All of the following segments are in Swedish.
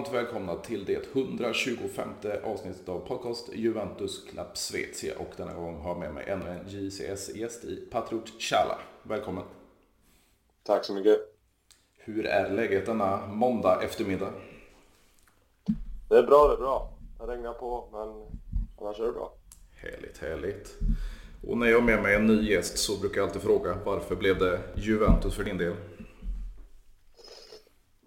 varmt välkomna till det 125 avsnittet av podcast Juventus Club Svezia. Och denna gång har jag med mig ännu en JCS-gäst i Patriot Chala. Välkommen! Tack så mycket! Hur är läget denna måndag eftermiddag? Det är bra, det är bra. Det regnar på, men annars är det bra. Härligt, härligt. Och när jag har med mig en ny gäst så brukar jag alltid fråga varför blev det Juventus för din del?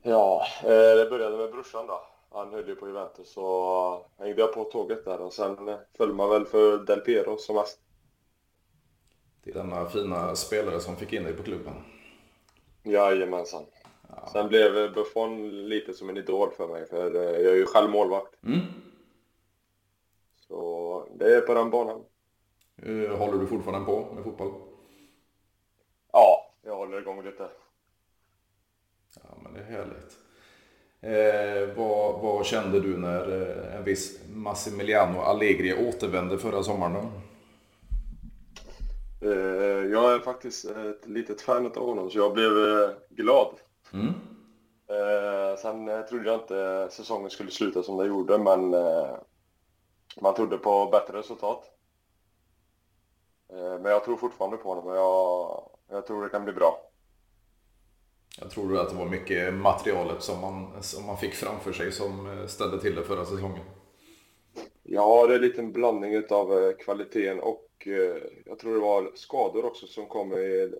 Ja, eh, det började med brorsan då. Han höll ju på Juventus så hängde jag på tåget där och sen föll man väl för Del Piero som mest. Denna fina spelare som fick in dig på klubben. Jajamensan. Ja. Sen blev Buffon lite som en idol för mig för eh, jag är ju själv målvakt. Mm. Så det är på den banan. Eh, håller du fortfarande på med fotboll? Ja, jag håller igång lite. Ja, men det är härligt. Eh, vad, vad, kände du när eh, en viss Massimiliano Allegri återvände förra sommaren? Eh, jag är faktiskt ett litet fan av honom, så jag blev eh, glad. Mm. Eh, sen eh, trodde jag inte säsongen skulle sluta som den gjorde, men man trodde på bättre resultat. men jag tror fortfarande på honom och jag, jag tror det kan bli bra. Jag tror att det var mycket materialet som man, som man fick framför sig som eh, ställde till det förra säsongen. Ja, det är lite en blandning av eh, kvaliteten och eh, jag tror det var skador också som kom.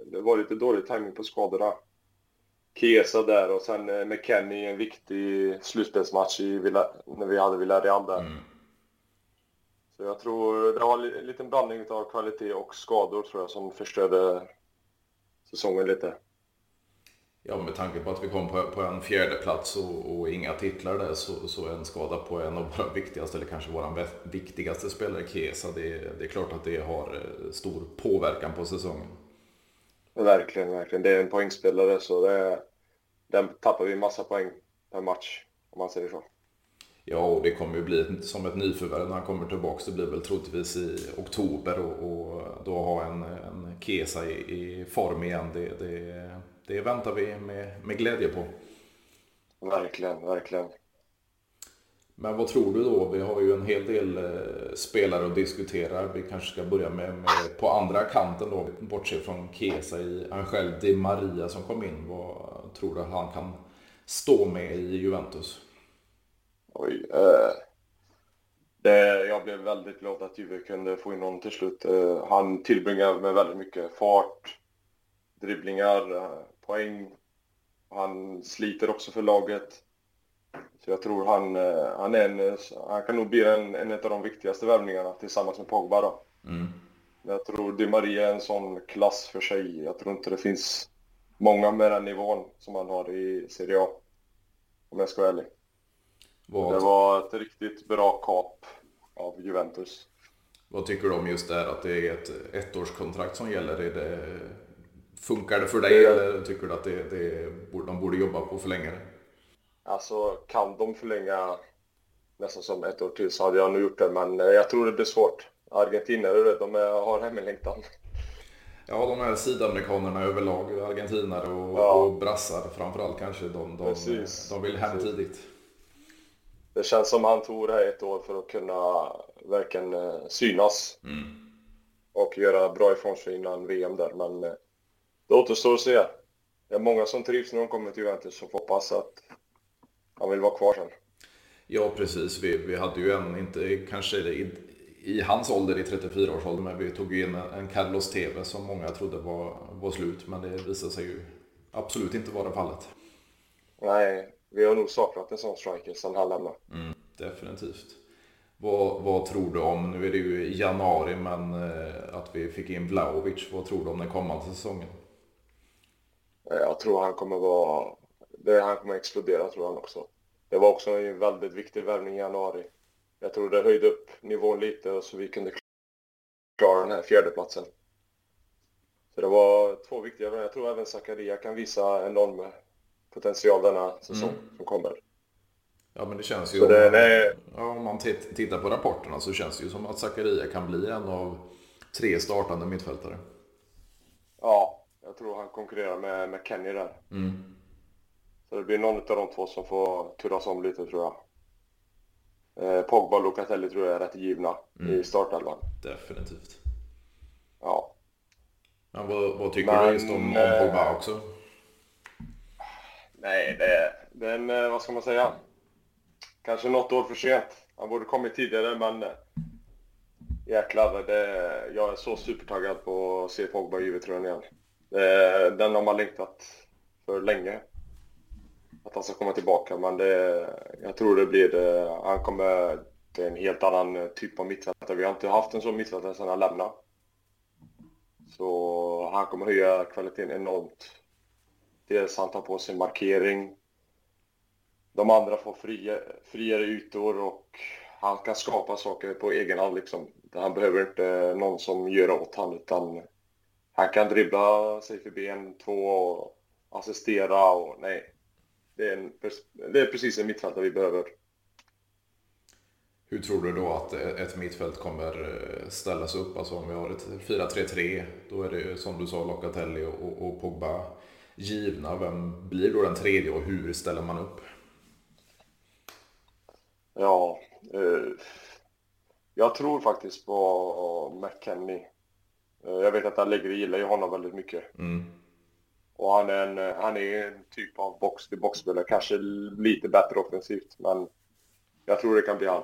Det var lite dålig timing på skadorna. Kesa där och sen McKennie i en viktig slutspelsmatch i Villa, när vi hade Villarreal där. Mm. Så jag tror det var en liten blandning av kvalitet och skador tror jag som förstörde säsongen lite. Ja, med tanke på att vi kom på, på en fjärde plats och, och, inga titlar där så, så en skada på en av våra viktigaste, eller kanske vår viktigaste spelare, Kesa, det, det är klart att det har eh, stor påverkan på säsongen. Verkligen, verkligen. Det är en poängspelare så det, den tappar vi massa poäng per match, om man säger så. Ja, och det kommer ju bli som ett nyförvärv när han kommer tillbaka. Det blir väl troligtvis i oktober och, och då ha en, en Kesa i, i form igen. Det, det, det väntar vi med, med glädje på. Verkligen, verkligen. Men vad tror du då? Vi har ju en hel del eh, spelare att diskutera. Vi kanske ska börja med, med på andra kanten då, bortsett från Kesa i Angel Di Maria som kom in. Vad tror du han kan stå med i Juventus? Oj. Eh, det, jag blev väldigt glad att Juve kunde få in honom till slut. Eh, han tillbringar med väldigt mycket fart, dribblingar, poäng. Han sliter också för laget. Så jag tror han, eh, han, är en, han kan nog bli en, en av de viktigaste värvningarna tillsammans med Pogba då. Mm. Jag tror Di Maria är en sån klass för sig. Jag tror inte det finns många med den nivån som han har i Serie A. Om jag ska vara ärlig. Vad? Det var ett riktigt bra kap av Juventus. Vad tycker du om just det här att det är ett ettårskontrakt som gäller? Är det Funkar det för dig eller tycker du att det, det, de borde jobba på att förlänga det? Alltså kan de förlänga nästan som ett år till så hade jag nog gjort det men eh, jag tror det blir svårt. Argentinare de har hemlängtan. Ja, de här sydamerikanerna överlag, argentinare och, ja. och brassar framförallt kanske, de, de, de vill hem Precis. tidigt. Det känns som han tog det här ett år för att kunna verkligen eh, synas. Mm. Och göra bra ifrån sig innan VM där, men eh, det återstår att se. Det är många som trivs när de kommer till Juventus och hoppas att han vill vara kvar sen. Ja, precis. Vi, vi hade ju en, inte kanske i, i hans ålder, i 34-årsåldern, men vi tog ju in en Carlos TV som många trodde var, var slut, men det visade sig ju absolut inte vara fallet. Nej, vi har nog saknat en sån striker sedan han lämnade. Mm, definitivt. Vad, vad, tror du om, nu är det ju januari, men eh, att vi fick in Vlahovic. Vad tror du om den kommande säsongen? Eh, jag tror han kommer vara... Det, han kommer explodera tror han också. Det var också en väldigt viktig värvning i januari. Jag tror det höjde upp nivån lite så vi kunde klara den här fjärdeplatsen. Så det var två viktiga värvningar. Jag tror även Zakaria kan visa enorm potential denna säsong mm. som kommer. Ja men det känns ju, om, det, nej. ja, om man tittar på rapporterna så känns det ju som att Zakaria kan bli en av tre startande mittfältare. Ja, jag tror han konkurrerar med, med Kenny där. Mm. Så det blir någon av de två som får turas om lite tror jag. Eh, Pogba och Locatelli tror jag är rätt givna mm. i startelvan. Definitivt. Ja. Men vad, vad tycker Men, du just om, om Pogba eh, också? Nej, det, det är en, eh, vad ska man säga? Kanske något år för sent. Han borde kommit tidigare, men jäklar, det, jag är så supertaggad på att se Pogba i Juve-tröjan igen. Eh, den har man längtat för länge. Att han ska komma tillbaka, men det, jag tror det blir det. Han kommer... Det är en helt annan eh, typ av mittfältare. Vi har inte haft en sån mittfältare sedan han lämnade. Så han kommer höja kvaliteten enormt. Dels han tar på sig markering. De andra får fria, friare ytor och han kan skapa saker på egen hand liksom. Han behöver inte någon som gör åt honom utan han kan dribbla sig förbi en, två och assistera och nej. Det är, en, det är precis en mittfältare vi behöver. Hur tror du då att ett mittfält kommer eh, ställas upp? Alltså om vi har ett 4-3-3, då är det som du sa Locatelli och, och Pogba givna. Vem blir då den tredje och hur ställer man upp? Ja, eh, jag tror faktiskt på McKennie. Eh, jag vet att Allegri gillar ju honom väldigt mycket. Mm. Och han är, en, han är en typ av box-till-box-spelare, kanske lite bättre offensivt, men jag tror det kan bli han.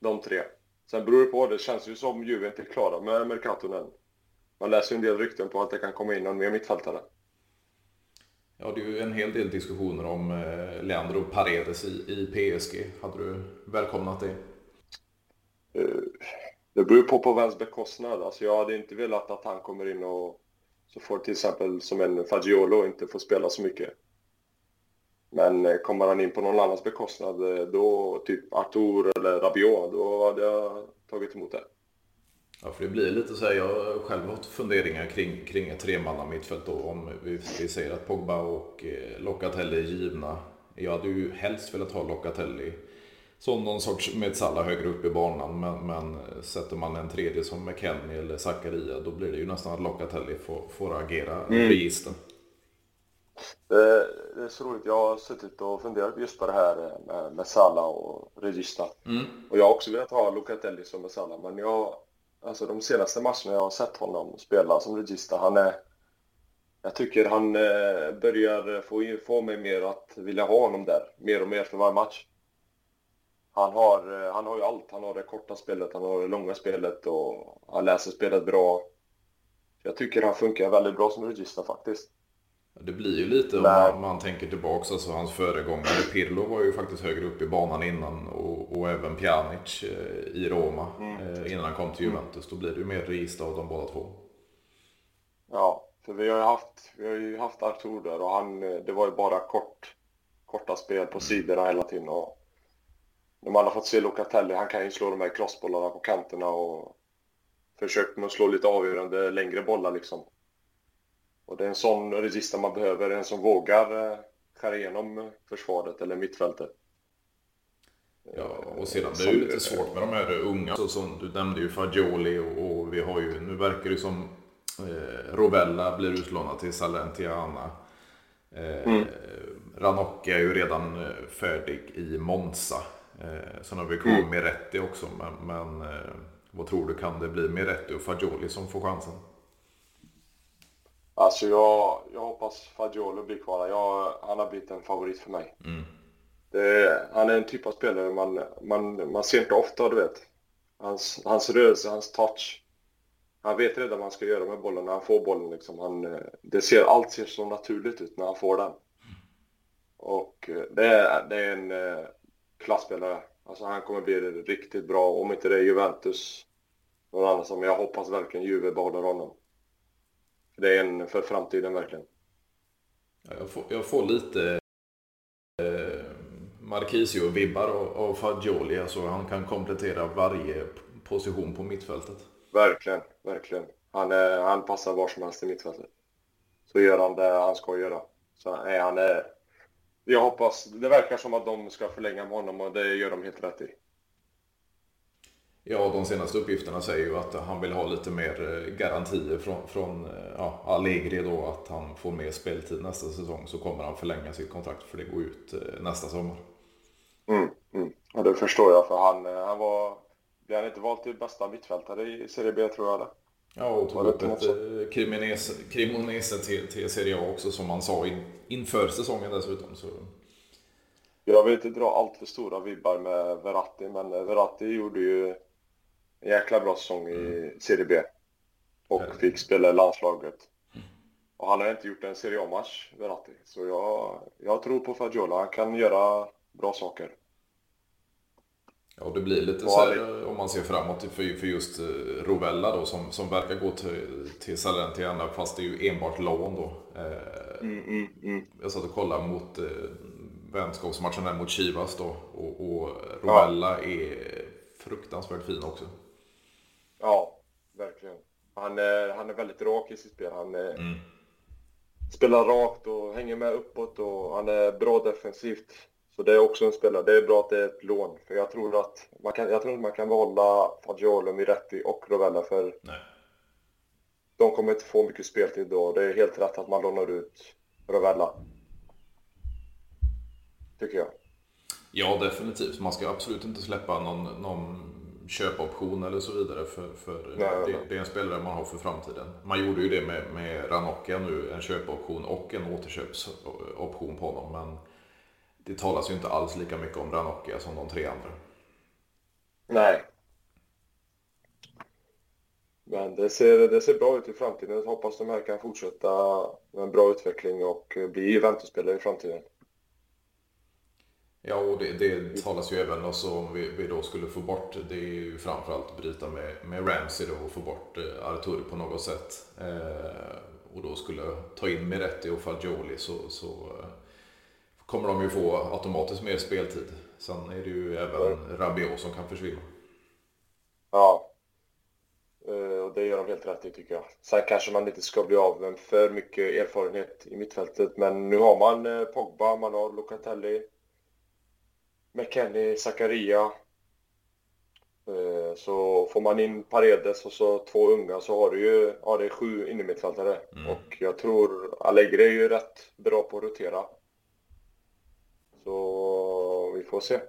De tre. Sen beror det på, det känns ju som Juve inte är klara med Mercaton än. Man läser ju en del rykten på att det kan komma in någon mer mittfältare. Ja, det är ju en hel del diskussioner om eh, Leandro Paredes i, i PSG. Hade du välkomnat det? Det beror på på vems bekostnad. Alltså jag hade inte velat att han kommer in och så får till exempel som en Fagiolo inte får spela så mycket. Men eh, kommer han in på någon annans bekostnad, eh, då typ Artur eller Rabiot, då hade jag tagit emot det. Ja, för det blir lite så här, jag har själv haft funderingar kring, kring ett tremannamittfält då, om vi, vi säger att Pogba och eh, Locatelli är givna. Jag hade ju helst velat ha Locatelli som någon sorts Metsalla högre upp i banan. Men, men sätter man en tredje som McKennie eller Zakaria då blir det ju nästan att Locatelli får, får agera mm. register. Det, det är så roligt. Jag har suttit och funderat just på det här med, med Sala och Regista. Mm. Och jag har också velat ha Locatelli som Sala, men jag, alltså de senaste matcherna jag har sett honom spela som Regista, han är jag tycker han eh, börjar få, få mig mer att vilja ha honom där, mer och mer för varje match han har, eh, han har ju allt. Han har det korta spelet, han har det långa spelet och han läser spelet bra. Jag tycker han funkar väldigt bra som regista faktiskt. Det blir ju lite om man, man, tänker tillbaka, alltså hans föregångare Pirlo var ju faktiskt högre upp i banan innan och, och även Pjanic eh, i Roma mm. Eh, innan han kom till Juventus. Då blir det ju mer register av de båda två. Ja, för vi har ju haft, vi har ju haft Artur där och han, det var ju bara kort, korta spel på sidorna hela tiden. Och när man har fått se Locatelli, han kan ju slå de här crossbollarna på kanterna och försökt med att slå lite avgörande längre bollar liksom. Och det är en sån regista man behöver, en som vågar eh, skära igenom försvaret eller mittfältet. Ja, och sedan det är ju lite svårt med de här unga, så som du nämnde ju Fagioli och, och vi har ju, nu verkar det som eh, Rovella blir utlånad till Salernitana. Eh, mm. Ranocchi är ju redan eh, färdig i Monza. Eh, sen har vi kvar mm. Miretti också, men, men eh, vad tror du, kan det bli Miretti och Fagioli som får chansen? Alltså jag, jag hoppas Fagioli blir kvar. Jag, han har blivit en favorit för mig. Mm. Det, han är en typ av spelare man, man, man ser inte ofta, du vet. Hans, hans rörelse, hans touch. Han vet redan vad han ska göra med bollen när han får bollen. Liksom. Han, det ser, allt ser så naturligt ut när han får den. Och eh, det är, det är en klasspelare. Alltså han kommer bli riktigt bra. Om inte det är Juventus, någon annan som jag hoppas verkligen Juve behåller honom. Det är en för framtiden verkligen. Jag får, jag får lite eh, Marquisio-vibbar av, av Fagioli. Alltså han kan komplettera varje position på mittfältet. Verkligen, verkligen. Han, är, han passar var som helst i mittfältet. Så gör han det han ska göra. Så, nej, han är jag hoppas, det verkar som att de ska förlänga med honom och det gör de helt rätt i. Ja, de senaste uppgifterna säger ju att han vill ha lite mer eh, garantier från, från eh, ja, Allegri då att han får mer speltid nästa säsong så kommer han förlänga sitt kontrakt för det går ut eh, nästa sommar. Mm, mm. Ja, det förstår jag för han, han var, blev han inte vald till bästa mittfältare i Serie B tror jag eller? Ja, och tog upp ett Cremonese, till, till Serie A också som man sa in, inför säsongen dessutom. Så jag vill inte dra allt för stora vibbar med Verratti, men Verratti gjorde ju en jäkla bra säsong i mm. Serie B. Och mm. fick spela i landslaget. Och han har inte gjort en Serie A-match, Verratti. Så jag, jag tror på Fagiola. Han kan göra bra saker. Ja, det blir lite så här, om man ser framåt för, för just eh, Rovella då som, som verkar gå till, till Salernitana fast det är ju enbart lån då. Eh, mm, mm, mm. Jag satt och kollade mot eh, vänskapsmatchen där mot Chivas då. Och, och Rovella ja. är fruktansvärt fin också. Ja, verkligen. Han är, han är väldigt rak i sitt spel. Han mm. spelar rakt och hänger med uppåt och han är bra defensivt. Så det är också en spelare. Det är bra att det är ett lån. För jag tror att man kan, jag tror att man kan behålla Fagiolo, Miretti och Rovella för Nej. de kommer inte få mycket speltid då. Det är helt rätt att man lånar ut Rovella tycker jag. Ja, definitivt. Man ska absolut inte släppa någon, någon köpoption eller så vidare. För, för nej, det, nej. det, är en spelare man har för framtiden. Man gjorde ju det med, med Ranocchia nu, en köpoption och en återköpsoption på honom. Men det talas ju inte alls lika mycket om Ranocchia som de tre andra. Nej. Men det ser, det ser bra ut i framtiden. Jag hoppas de här kan fortsätta med en bra utveckling och bli Juventus-spelare i framtiden. Ja, och det, det talas ju även också om vi, vi då skulle få bort, det är ju framförallt bryta med, med Ramsey då och få bort eh, Arturi på något sätt. Eh, och då skulle ta in Miretti och Fagioli så, så eh, kommer de ju få automatiskt mer speltid. Sen är det ju även Rabiot som kan försvinna. Ja, eh, och det gör de helt rätt i tycker jag. Sen kanske man inte ska bli av med för mycket erfarenhet i mittfältet, men nu har man eh, Pogba, man har Locatelli, McKennie, Zakaria. Eh, så får man in Paredes och så två unga så har du ju, ja det är sju innermittfältare. Mm. Och jag tror Allegri är ju rätt bra på att rotera. Så vi får se.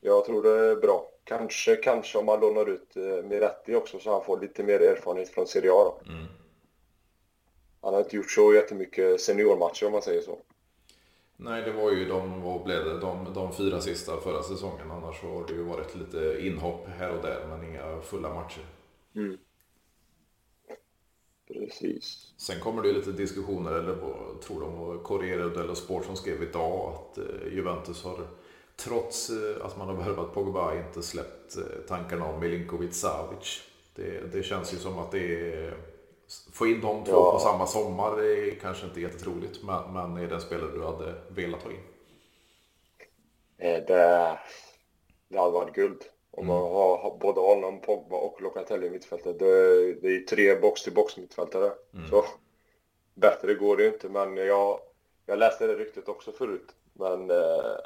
Jag tror det är bra. Kanske, kanske om man lånar ut eh, Miretti också så han får lite mer erfarenhet från Serie A då. Mm. Han har inte gjort så jättemycket seniormatcher om man säger så. Nej, det var ju de, vad blev det, de, de fyra sista förra säsongen. Annars har det ju varit lite inhopp här och där, men inga fulla matcher. Mm. Precis. Sen kommer det lite diskussioner, eller vad tror de Corriere dello Sport som skrev idag att eh, Juventus har trots eh, att man har värvat Pogba inte släppt eh, tankarna om Milinkovic Savic. Det, det känns ju som att det är Få in de två ja. på samma sommar är kanske inte jättetroligt, men, men är det en spelare du hade velat ha in? Det, det hade varit guld. Om mm. man har både honom, Pogba och Locatelli i mittfältet. Det, det är tre box-till-box mittfältare. Mm. Så bättre går det inte, men jag, jag läste det ryktet också förut. Men eh,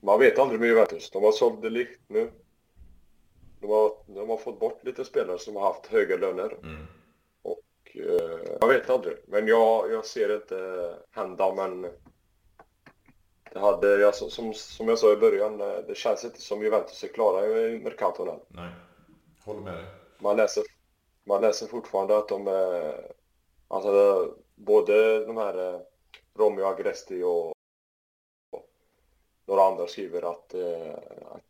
man vet aldrig med Juventus. De har sålt det likt nu. De har, de har fått bort lite spelare som har haft höga löner. Mm. Eh, jag vet aldrig. Men jag, jag ser det inte hända. Men det hade, jag, som, som jag sa i början, eh, det känns inte som Juventus är klara i Mercaton än. Nej, håller med dig. Man läser, man läser fortfarande att de är... Alltså både de här eh, Romeo Agresti och, och några andra skriver att, att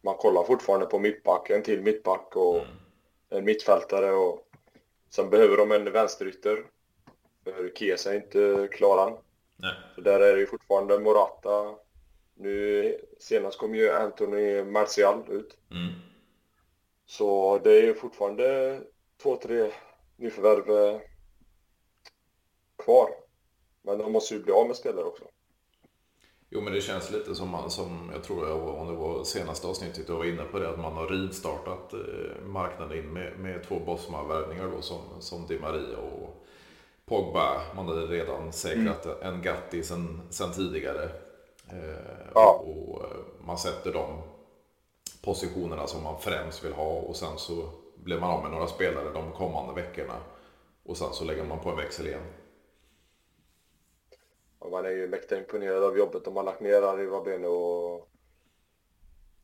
man kollar fortfarande på mittback, en till mittback och mm. en mittfältare och Sen behöver de en vänsterytter. För Chiesa är inte klar än. Nej. Så där är det ju fortfarande Morata. Nu senast kom ju Anthony Martial ut. Mm. Så det är ju fortfarande två, tre nyförvärv eh, kvar. Men de måste ju bli av med spelare också. Jo men det känns lite som, man, som jag tror jag, om det var senaste avsnittet jag var inne på det, att man har rivstartat eh, marknaden med, med två Bosma-värvningar då som, som Di Maria och Pogba. Man hade redan säkrat mm. en Gatti sen, sen tidigare. Eh, ja. Och eh, man sätter dem positionerna som man främst vill ha och sen så blir man av med några spelare de kommande veckorna. Och sen så lägger man på en växel igen. Och man är ju mäkta imponerad av jobbet de har lagt ner, Ari Vabene och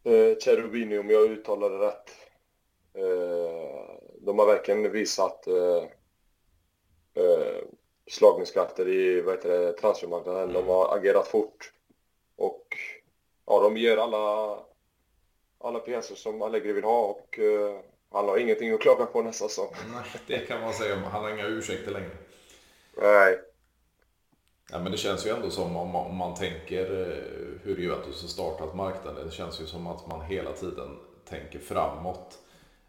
eh, Cherubini om jag uttalar det rätt. Eh, de har verkligen visat eh, eh, slagningskrafter i vad heter det, transfermarknaden. De har agerat fort. Och ja, de ger alla, alla pjäser som Allegri vill ha och eh, han har ingenting att klaga på nästa säsong. Nej, det kan man säga. Han har inga ursäkter längre. Nej. Ja, men det känns ju ändå som om man, om man tänker eh, hur Juventus har startat marknaden. Det känns ju som att man hela tiden tänker framåt.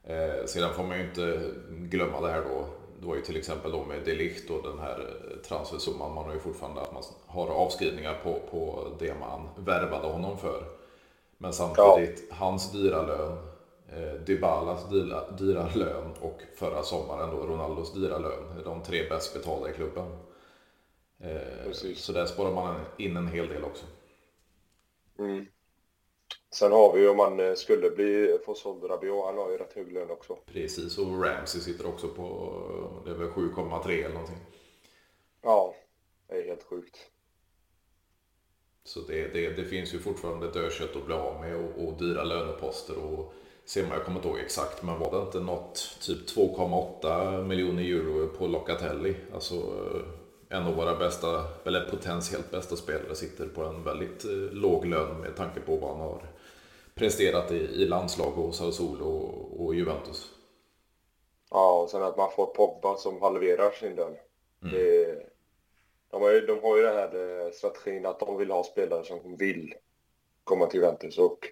Eh, sedan får man ju inte glömma det här då. Var ju till exempel då med Delicht och den här eh, transfersumman. Man har ju fortfarande att man har avskrivningar på, på det man värvade honom för. Men samtidigt, ja. hans dyra lön, eh, Dybalas dyra, dyra lön och förra sommaren då Ronaldos dyra lön. De tre bäst betalda i klubben. Eh, så där sparar man in en hel del också. Mm. Sen har vi ju om man eh, skulle bli få såld Rabiot, han har ju rätt hög lön också. Precis, och Ramsey sitter också på, det är väl 7,3 eller någonting. Ja, det är helt sjukt. Så det, det, det finns ju fortfarande dödkött att bli av med och, och dyra löneposter och ser man, jag kommer inte ihåg exakt, men var det inte något typ 2,8 miljoner euro på Locatelli? Alltså en av våra bästa, eller potentiellt bästa spelare sitter på en väldigt eh, låg lön med tanke på vad han har presterat i, i landslag och Sassuolo och, och Juventus. Ja, och sen att man får Pogba som halverar sin lön. Mm. Det, de, har ju, de har ju den här eh, strategin att de vill ha spelare som vill komma till Juventus och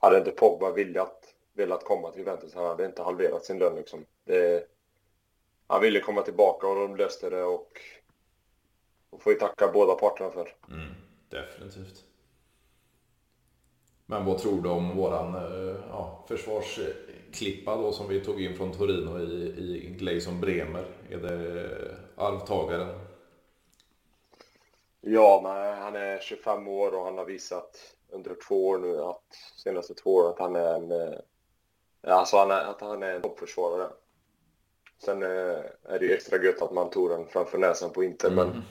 hade inte Pogba velat, velat komma till Juventus, han hade inte halverat sin lön liksom. Det, han ville komma tillbaka och de löste det och och får ju tacka båda parterna för. Mm, definitivt. Men vad tror du om våran eh, ja, försvarsklippa då som vi tog in från Torino i, i Gleison Bremer? Är det arvtagaren? Ja, men han är 25 år och han har visat under två år nu, att senaste två åren, att han är en, eh, alltså han är, att han är en toppförsvarare. Sen eh, är det ju extra gött att man tog den framför näsan på Inter, mm. men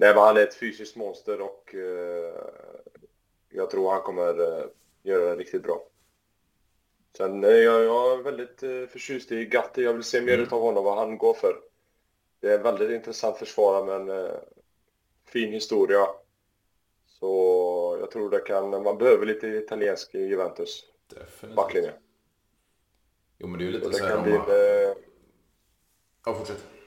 Nej, men han är ett fysiskt monster och eh, jag tror han kommer eh, göra det riktigt bra. Sen är jag, jag är väldigt eh, förtjust i Gatti. Jag vill se mer mm. av honom, vad han går för. Det är en väldigt intressant försvarare med en eh, fin historia. Så jag tror det kan, man behöver lite italiensk i Juventus. Definitivt. Backlinje. Jo men det är ju lite så, här om man... Eh, ja, fortsätt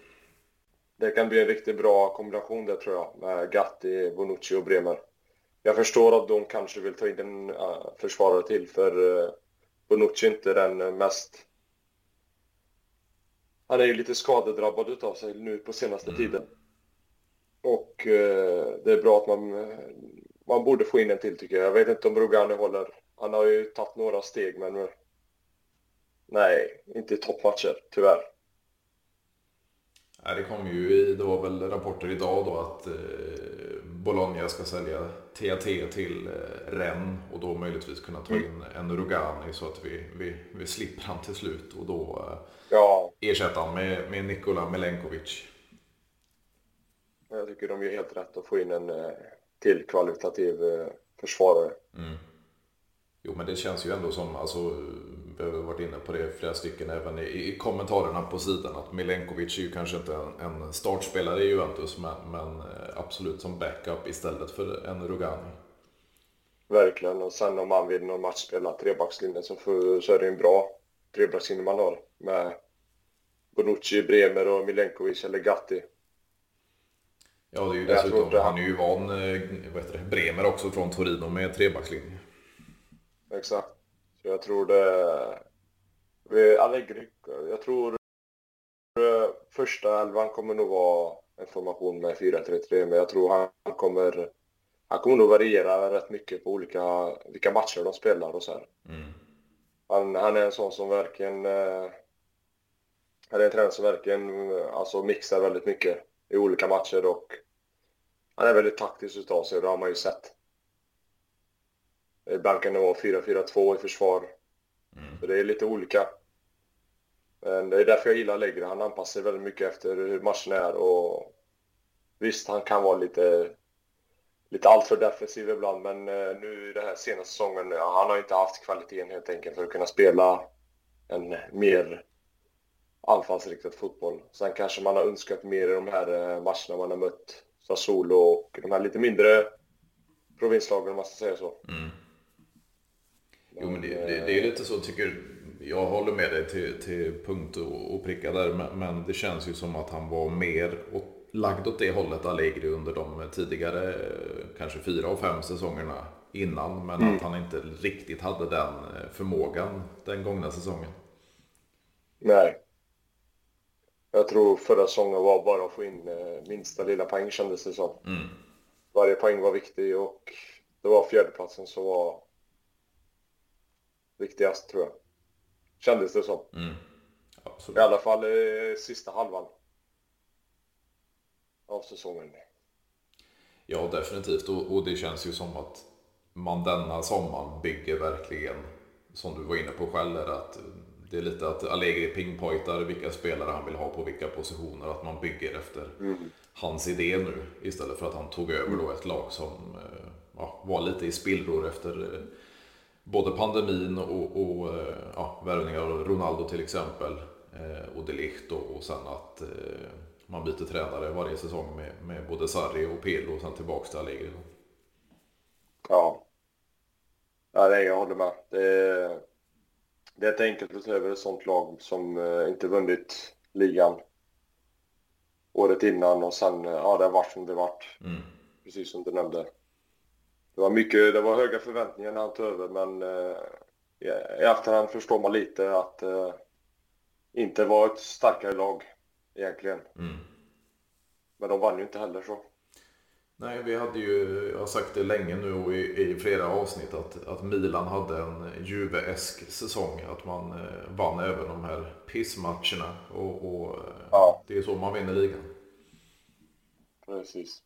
det kan bli en riktigt bra kombination där tror jag, med Gatti, Bonucci och Bremer. Jag förstår att de kanske vill ta in en uh, försvarare till, för uh, Bonucci är inte den mest... Han är ju lite skadedrabbad utav sig nu på senaste mm. tiden. Och det är bra att man, man borde få in en till tycker jag. Jag vet inte om Rogani håller. Han har ju tagit några steg men... Nej, inte i toppmatcher, tyvärr. Det kom ju, det var väl rapporter idag då att eh, Bologna ska sälja TAT till eh, Rennes och då möjligtvis kunna ta mm. in en Rugani så att vi, vi, vi slipper han till slut och då eh, ja. ersätta han med, med Nikola Milenkovic. Jag tycker de gör helt rätt att få in en till kvalitativ försvarare. Mm. Jo men det känns ju ändå som, alltså vi har varit inne på det flera stycken även i, kommentarerna på sidan att Milenkovic är ju kanske inte en, en startspelare i Juventus men, men, eh, absolut som backup istället för en Rugani. Verkligen och sen om man vill någon match spela trebackslinjen så, så är det en bra trebackslinje man har med Bonucci, Bremer och Milenkovic eller Gatti. Ja, det är ju dessutom, han är ju van, eh, vad heter det, Bremer också från Torino med trebackslinje. Exakt. Så jag tror det... Allegri, jag tror första elvan kommer nog vara en formation med 4-3-3, men jag tror han kommer... Han kommer nog variera rätt mycket på olika, vilka matcher de spelar och så. Mm. Han, han är en sån som verkligen... Han är en tränare som verkligen alltså, mixar väldigt mycket i olika matcher och han är väldigt taktisk utav sig, det har man ju sett. Ibland kan det vara 4-4-2 i försvar. Mm. Så det är lite olika. Men det är därför jag gillar Allegri. Han anpassar sig väldigt mycket efter hur matchen är och visst, han kan vara lite, lite alltför defensiv ibland, men eh, nu i den här senaste säsongen, ja, han har inte haft kvaliteten helt enkelt för att kunna spela en mer anfallsriktad fotboll. Sen kanske man har önskat mer i de här eh, matcherna man har mött Sassuolo och de här lite mindre provinslagen om man ska säga så. Mm. Jo, men det, det, det är lite så tycker jag håller med dig till, till punkt och, och pricka där, men, men, det känns ju som att han var mer åt, lagd åt det hållet Allegri under de tidigare kanske fyra och fem säsongerna innan, men mm. att han inte riktigt hade den förmågan den gångna säsongen. Nej. Jag tror förra säsongen var bara att få in eh, minsta lilla poäng kändes det som. Mm. Varje poäng var viktig och det var fjärdeplatsen som var viktigast tror jag. Kändes det som. Mm. I alla fall eh, sista halvan av säsongen. Ja, definitivt. Och, och, det känns ju som att man denna sommaren bygger verkligen, som du var inne på själv, att det är lite att Allegri pingpointar vilka spelare han vill ha på vilka positioner. Att man bygger efter mm. hans idé nu istället för att han tog över då ett lag som eh, ja, var lite i spillror efter eh, både pandemin och, och eh, ja, värvningar av Ronaldo till exempel och de Ligt och, och sen att man byter tränare varje säsong med, med både Sarri och Pirlo och sen tillbaks till Allegri. Ja. Ja, nej, jag håller med. Det det är ett enkelt att ta över ett sånt lag som eh, inte vunnit ligan året innan och sen, eh, ja det har varit som det varit. Mm. Precis som du nämnde. Det var mycket, det var höga förväntningar när han tog över men eh, i efterhand förstår man lite att eh, inte var ett starkare lag egentligen. Mm. Men de vann ju inte heller så. Nej, vi hade ju, jag har sagt det länge nu och i, i flera avsnitt att, att Milan hade en Juve-esk säsong. Att man eh, vann även de här pissmatcherna och, och ja. det är så man vinner ligan. Precis.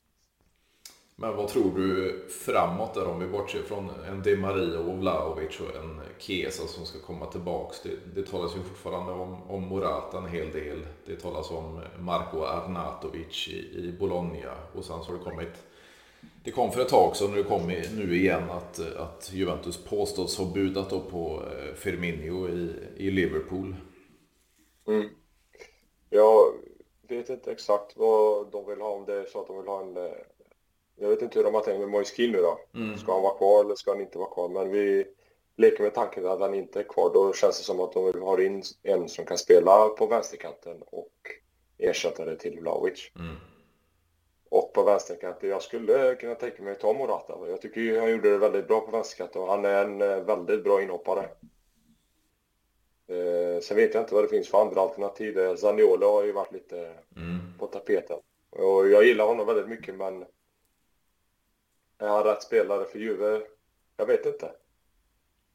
Men vad tror du framåt där om vi bortser från en Di Maria och Vlahovic och en Kesa som ska komma tillbaks. Det, det talas ju fortfarande om, om Morata en hel del. Det talas om Marko Arnatovic i, i Bologna och sen så har det kommit det kom för ett tag sedan och det kom nu igen att, att Juventus påstås ha budat upp på eh, Firmino i, i Liverpool. Mm. Jag vet inte exakt vad de vill ha, om det är så att de vill ha en... Eh, jag vet inte hur de har tänkt med Moise nu då. Mm. Ska han vara kvar eller ska han inte vara kvar? Men vi leker med tanken att han inte är kvar. Då känns det som att de vill ha in en som kan spela på vänsterkanten och ersättare till Vlahovic. Mm. Och på vänsterkanten, jag skulle kunna tänka mig att ta Morata. Jag tycker han gjorde det väldigt bra på vänsterkanten och han är en eh, väldigt bra inhoppare. Eh, sen vet jag inte vad det finns för andra alternativ. Eh, Zaniolo har ju varit lite mm. på tapeten. Och jag gillar honom väldigt mycket men är han rätt spelare för Juve? Jag vet inte.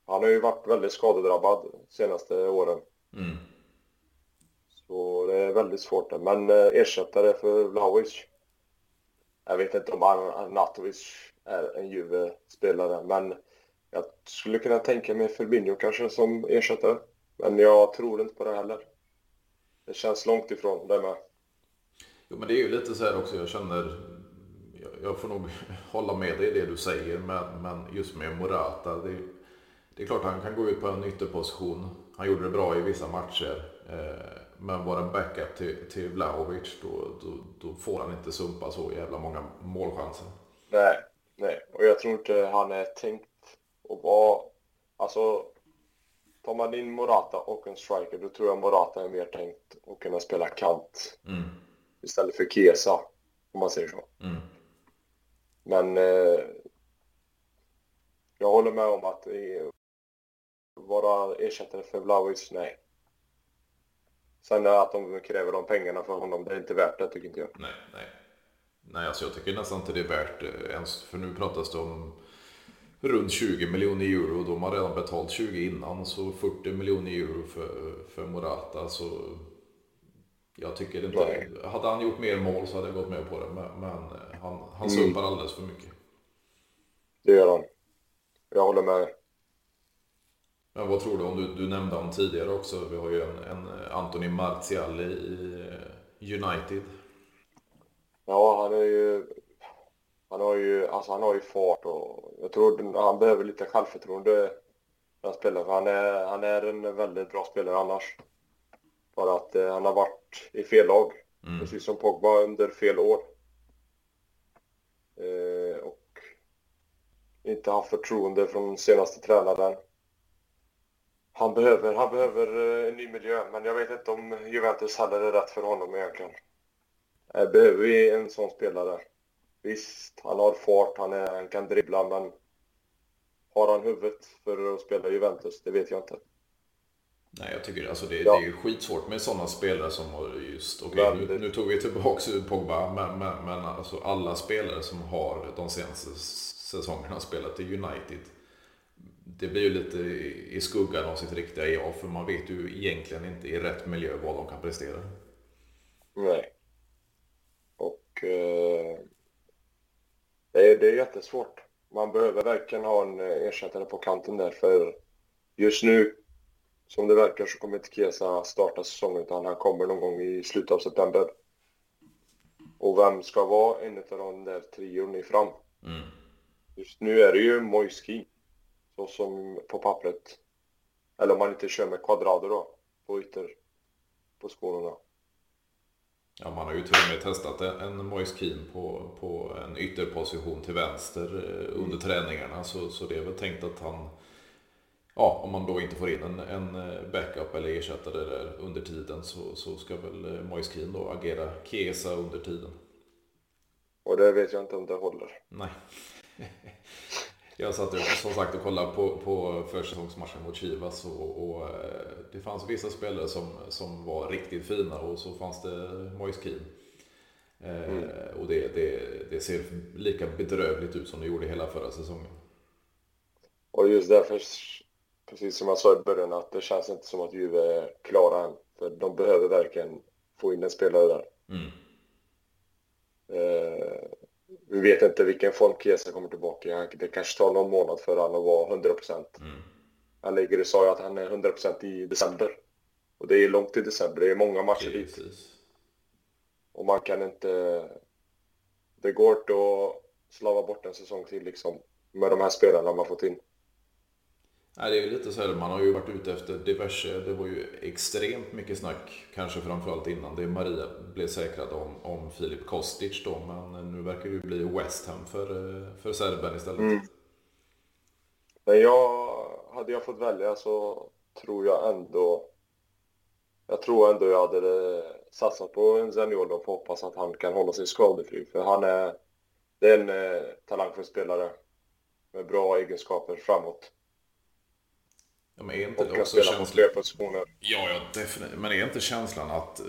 Han har ju varit väldigt skadedrabbad de senaste åren. Mm. Så det är väldigt svårt där. Men eh, ersättare för Vlahovic? Jag vet inte om Arnatovic är en Juve-spelare, men jag skulle kunna tänka mig Firmino kanske som ersättare. Men jag tror inte på det heller. Det känns långt ifrån det med. Jo, men det är ju lite så här också. Jag känner, jag får nog hålla med dig i det du säger, men, men just med Morata. Det, det är klart han kan gå ut på en ytterposition. Han gjorde det bra i vissa matcher. Eh, men vara backup till, till Vlahovic, då, då, då, får han inte sumpa så jävla många målchanser. Nej, nej. Och jag tror inte han är tänkt att vara... Alltså, tar man in Morata och en striker, då tror jag Morata är mer tänkt att kunna spela kant. Mm. Istället för Kesa, om man säger så. Mm. Men eh, jag håller med om att eh, vara ersättare för Vlahovic, nej. Sen att de kräver de pengarna för honom, det är inte värt det tycker inte jag. Nej, nej. Nej, alltså jag tycker nästan inte det är värt det ens. För nu pratas det om runt 20 miljoner euro och de har redan betalt 20 innan. Så 40 miljoner euro för, för Morata. Så jag tycker inte... Nej. Hade han gjort mer mål så hade jag gått med på det. Men, men han, han mm. sumpar alldeles för mycket. Det gör han. Jag håller med. Men vad tror du om du, du nämnde om tidigare också? Vi har ju en, en Anthony Martial i United. Ja, han är ju... Han har ju, alltså han har ju fart och jag tror han behöver lite självförtroende han spelar. För han är, han är en väldigt bra spelare annars. Bara att eh, han har varit i fel lag. Mm. Precis som Pogba under fel år. Eh, och inte haft förtroende från senaste tränaren. Han behöver, han behöver eh, en ny miljö, men jag vet inte om Juventus heller är rätt för honom egentligen. Här behöver vi en sån spelare. Visst, han har fart, han, är, han kan dribbla, men har han huvudet för att spela Juventus? Det vet jag inte. Nej, jag tycker alltså det, ja. det är skitsvårt med sådana spelare som har just... Okay, nu, nu, tog vi tillbaka Pogba, men, men, men alltså alla spelare som har de senaste säsongerna spelat i United det blir ju lite i skuggan av sitt riktiga jag, för man vet ju egentligen inte i rätt miljö vad de kan prestera. Nej. Och eh, det, är, det är jättesvårt. Man behöver verkligen ha en ersättare på kanten där, för just nu, som det verkar, så kommer inte Kesa starta säsongen, utan han kommer någon gång i slutet av september. Och vem ska vara en av de där trion i fram? Mm. Just nu är det ju Moiski så som på pappret. Eller om man inte kör med kvadrader då, på ytter på skolorna. Ja, man har ju till och med testat en Moise Keane på, på en ytterposition till vänster eh, under träningarna. Så, så det är väl tänkt att han, ja, om man då inte får in en, en eh, backup eller ersättare där under tiden så, så ska väl eh, Moise Keane då agera Kesa under tiden. Och det vet jag inte om det håller. Nej. Jag satt som sagt och kollade på, på försäsongsmatchen mot Chivas och, och, eh, det fanns vissa spelare som, som var riktigt fina och så fanns det Moise Keane. Eh, mm. Och det, det, det, ser lika bedrövligt ut som det gjorde hela förra säsongen. Och just därför, precis som jag sa i början, att det känns inte som att Juve är klara än. För de behöver verkligen få in en spelare där. Mm. Eh, vi vet inte vilken form Chiesa kommer tillbaka i. Det kanske tar någon månad för han att vara 100 procent. Mm. Han ligger och sa ju att han är 100 procent i december. Och det är långt till december, det är många matcher dit. Och man kan inte... Det går inte att slava bort en säsong till liksom med de här spelarna man fått in. Nej, det är lite så här, man har ju varit ute efter diverse, det var ju extremt mycket snack, kanske framförallt innan det Maria blev säkrad om, om Filip Kostic då, men nu verkar det ju bli West Ham för, eh, för Serben istället. Mm. Men jag, hade jag fått välja så tror jag ändå, jag tror ändå jag hade eh, satsat på en Zaniolo och hoppas att han kan hålla sig skadefri, för han är, det är en eh, talangfull spelare med bra egenskaper framåt. Ja, men är inte och också spela på fler positioner. Ja, ja, definitivt. Men är inte känslan att eh,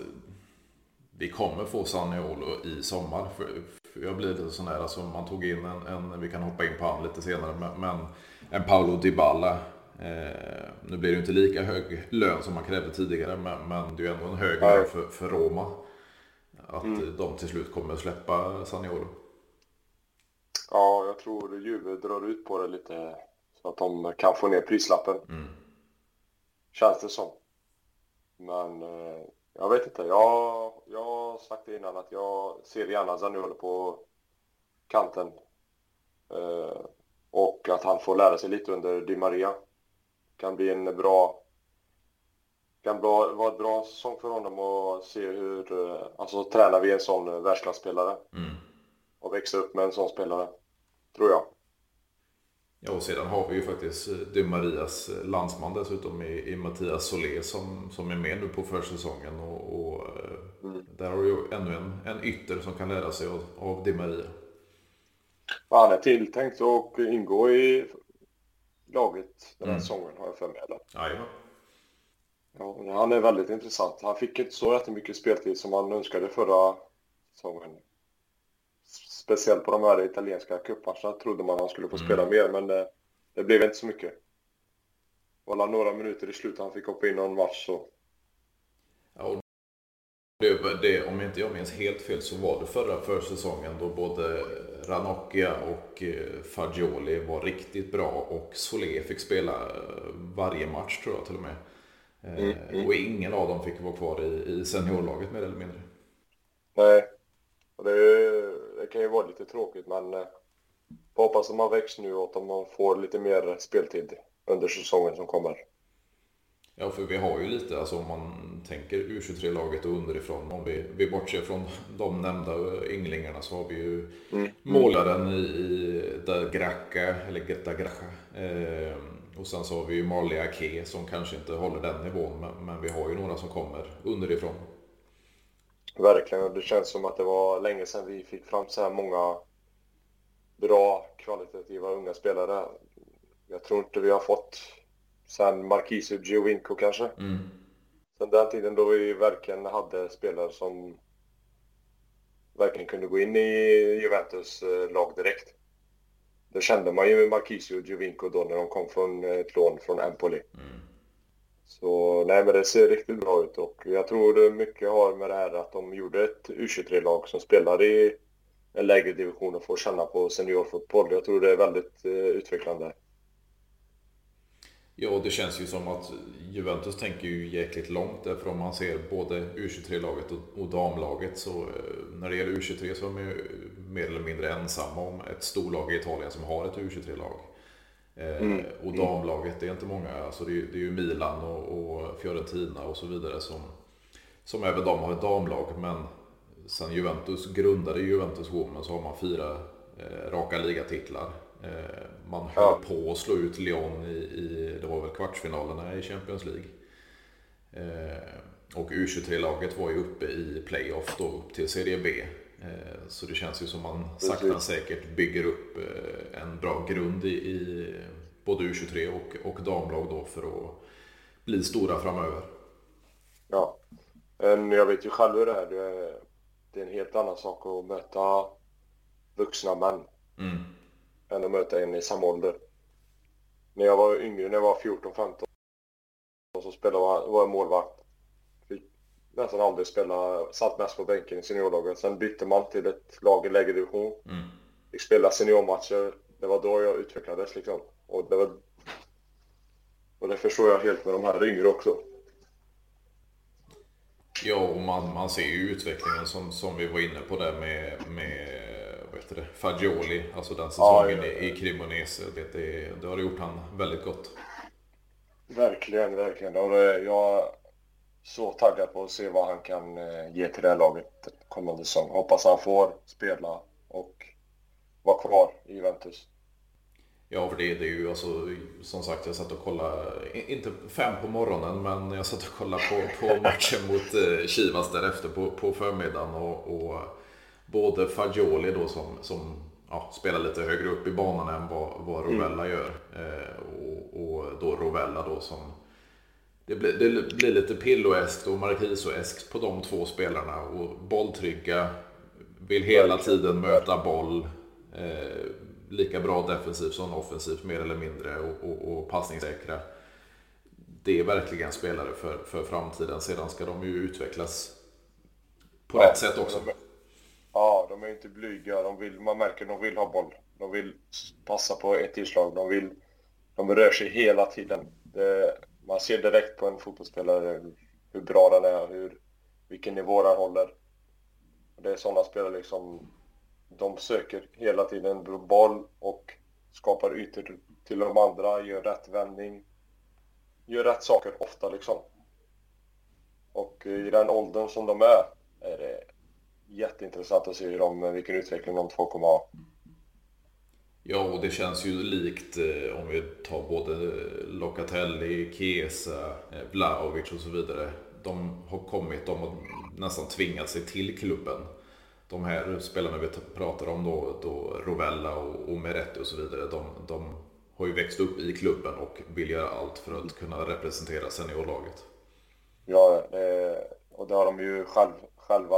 vi kommer få Saniolo i sommar? För, för jag blir lite sån här, alltså man tog in en, en, vi kan hoppa in på han lite senare, men, en Paolo Dybala. Eh, nu blir det ju inte lika hög lön som man krävde tidigare, men, men det är ju ändå en hög lön för, för Roma. Att mm. de till slut kommer släppa Saniolo. Ja, jag tror Juve drar ut på det lite att de kan få ner prislappen. Mm. Känns det som. Men eh, jag vet inte. Jag, jag har sagt det innan att jag ser gärna Zaniolo på kanten. Eh, och att han får lära sig lite under Di Maria. Kan bli en bra... Kan bra, vara ett bra säsong för honom och se hur... Eh, alltså tränar vi en sån världsklasspelare. Mm. Och växa upp med en sån spelare. Tror jag. Ja, och sedan har vi ju faktiskt eh, Di Marias eh, landsman dessutom i, i Mattias Solé som, som är med nu på försäsongen. Och, och mm. där har du ju ännu en, en ytter som kan lära sig av, av Di Maria. Han är tilltänkt att ingå i laget den här mm. säsongen har jag för mig. Ja, han är väldigt intressant. Han fick inte så jättemycket speltid som han önskade förra säsongen speciellt på de här italienska cupmatcherna trodde man han skulle få mm. spela mer, men det, det blev inte så mycket. Det var några minuter i slutet han fick hoppa in någon match så. Ja, Det, det, om inte jag minns helt fel så var det förra försäsongen då både Ranocchia och eh, Fagioli var riktigt bra och Solé fick spela eh, varje match tror jag till och med. Eh, mm, mm. Och ingen av dem fick vara kvar i, i seniorlaget mer eller mindre. Nej, och det, det kan ju vara lite tråkigt men jag hoppas att man växer nu och att man får lite mer speltid under säsongen som kommer. Ja, för vi har ju lite, alltså om man tänker U23-laget och underifrån, om vi, vi bortser från de nämnda ynglingarna så har vi ju mm. målaren i, i Dagracka, eller Dagracha. Eh, och sen så har vi ju Marley Ake som kanske inte håller den nivån, men, men vi har ju några som kommer underifrån. Verkligen, och det känns som att det var länge sedan vi fick fram så här många bra kvalitativa unga spelare. Jag tror inte vi har fått Sen Marquise Giovinco kanske. Mm. Sen den tiden då vi verkligen hade spelare som verkligen kunde gå in i Juventus eh, lag direkt. Det kände man ju med Marquise och Giovinco då när de kom från ett lån från Empoli. Mm. Så nej men det ser riktigt bra ut och jag tror det mycket har med det här att de gjorde ett U23-lag som spelar i en lägre division och får känna på seniorfotboll. Jag tror det är väldigt eh, utvecklande. Ja, det känns ju som att Juventus tänker ju jäkligt långt. Därför om man ser både U23-laget och, damlaget så eh, när det gäller U23 så är de ju mer eller mindre ensamma om ett storlag i Italien som har ett U23-lag. Eh, mm. Och damlaget, det är inte många. Alltså det, är, det är ju Milan och, och, Fiorentina och så vidare som, som även de har ett damlag. Men sen Juventus grundade Juventus Women så har man fyra eh, raka ligatitlar. Eh, man höll ja. på att slå ut Lyon i, i, det var väl kvartsfinalerna i Champions League. Eh, och U23-laget var ju uppe i playoff då upp till Serie B. Eh, så det känns ju som man sakta säkert bygger upp en bra grund i, i både U23 och, och damlag då för att bli stora framöver. Ja, men jag vet ju själv hur det är. Det är en helt annan sak att möta vuxna män. Mm än att möta en i samma ålder. När jag var yngre, när jag var 14-15, så spelade jag, var jag målvakt. Nästan aldrig spela, satt mest på bänken i seniorlaget. Sen bytte man till ett lag i lägre division. Mm. Fick spela seniormatcher. Det var då jag utvecklades liksom. Och det var... Och det förstår jag helt med de här yngre också. Ja, och man, man ser ju utvecklingen som, som vi var inne på där med, med heter det, Fagioli, alltså den säsongen ja, ja, ja. i Cremonese. Det, det, det har gjort han väldigt gott. Verkligen, verkligen. Och jag är så taggad på att se vad han kan eh, ge till det här laget kommande säsong. Hoppas han får spela och vara kvar i Juventus. Ja, för det, det är ju alltså, som sagt, jag satt och kollade, inte fem på morgonen, men jag satt och kollade på, på matchen mot eh, Chivas därefter på, på förmiddagen och, och både Fagioli då som, som ja, spelar lite högre upp i banan än vad, vad mm. Rovella mm. gör. Eh, och, och, då Rovella då som det blir, det blir lite Pilloeskt och Marquiso-eskt på de två spelarna. Och bolltrygga, vill hela tiden möta boll. Eh, lika bra defensivt som offensivt mer eller mindre och, och, och passningssäkra. Det är verkligen spelare för, för framtiden. Sedan ska de ju utvecklas på ja, rätt sätt också. Ja, de är inte blyga. De vill, man märker att de vill ha boll. De vill passa på ett tillslag. De, vill, de rör sig hela tiden. Det, man ser direkt på en fotbollsspelare hur bra den är, hur, vilken nivå den håller. Det är sådana spelare liksom, de söker hela tiden boll och skapar ytor till de andra, gör rätt vändning, gör rätt saker ofta liksom. Och i den åldern som de är, är det jätteintressant att se hur de, vilken utveckling de två kommer ha. Ja, och det känns ju likt eh, om vi tar både Locatelli, Chiesa, eh, Vlahovic och så vidare. De har kommit, de har nästan tvingat sig till klubben. De här spelarna vi pratar om då, då Rovella och, och Meretti och så vidare, de, de har ju växt upp i klubben och vill göra allt för att kunna representera seniorlaget. Ja, det, och det har de ju själv, själva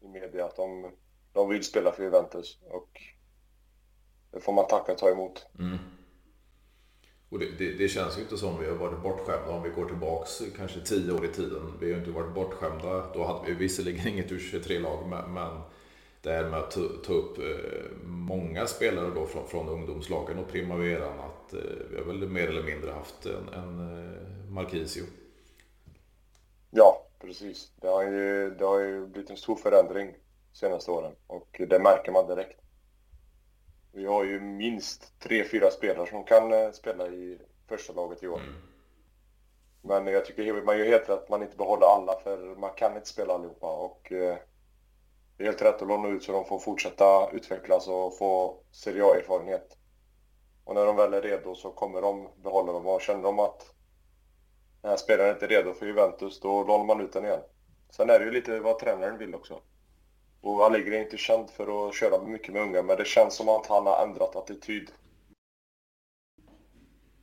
i media att de, de vill spela för Juventus och det får man tacka och ta emot. Mm. Och det, det, det, känns ju inte som vi har varit bortskämda om vi går tillbaks kanske tio år i tiden. Vi har inte varit bortskämda. Då hade vi visserligen inget U23-lag men, men det här med att ta, ta upp eh, många spelare då från, från ungdomslagen och Primaveran att eh, vi har väl mer eller mindre haft en, en eh, Marquisio. Ja, precis. Det har, ju, det har ju blivit en stor förändring de senaste åren och det märker man direkt. Vi har ju minst tre, fyra spelare som kan eh, spela i första laget i år. Mm. Men jag tycker man gör helt rätt att man inte behåller alla för man kan inte spela allihopa och eh, det är helt rätt att låna ut så de får fortsätta utvecklas och få Serie A-erfarenhet. Och när de väl är redo så kommer de behålla dem och känner de att den här spelaren inte är redo för Juventus, då lånar man ut den igen. Sen är det ju lite vad tränaren vill också. Och Allegri är inte känd för att köra mycket med unga, men det känns som att han har ändrat attityd.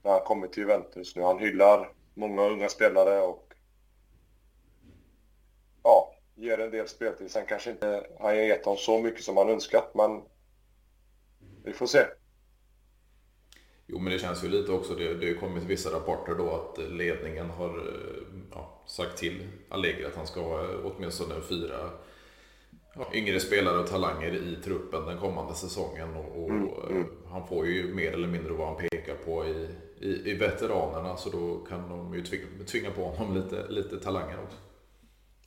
När han kommer till Juventus nu. Han hyllar många unga spelare och ja, ger en del speltid. Sen kanske inte han har gett dem så mycket som han önskat, men vi får se. Jo, men det känns ju lite också, det, det har kommit vissa rapporter då att ledningen har eh, ja, sagt till Allegri att han ska ha åtminstone fyra yngre spelare och talanger i truppen den kommande säsongen. Och, och mm, mm. Han får ju mer eller mindre vad han pekar på i, i, i veteranerna så då kan de ju tvinga, tvinga på honom lite, lite talanger också.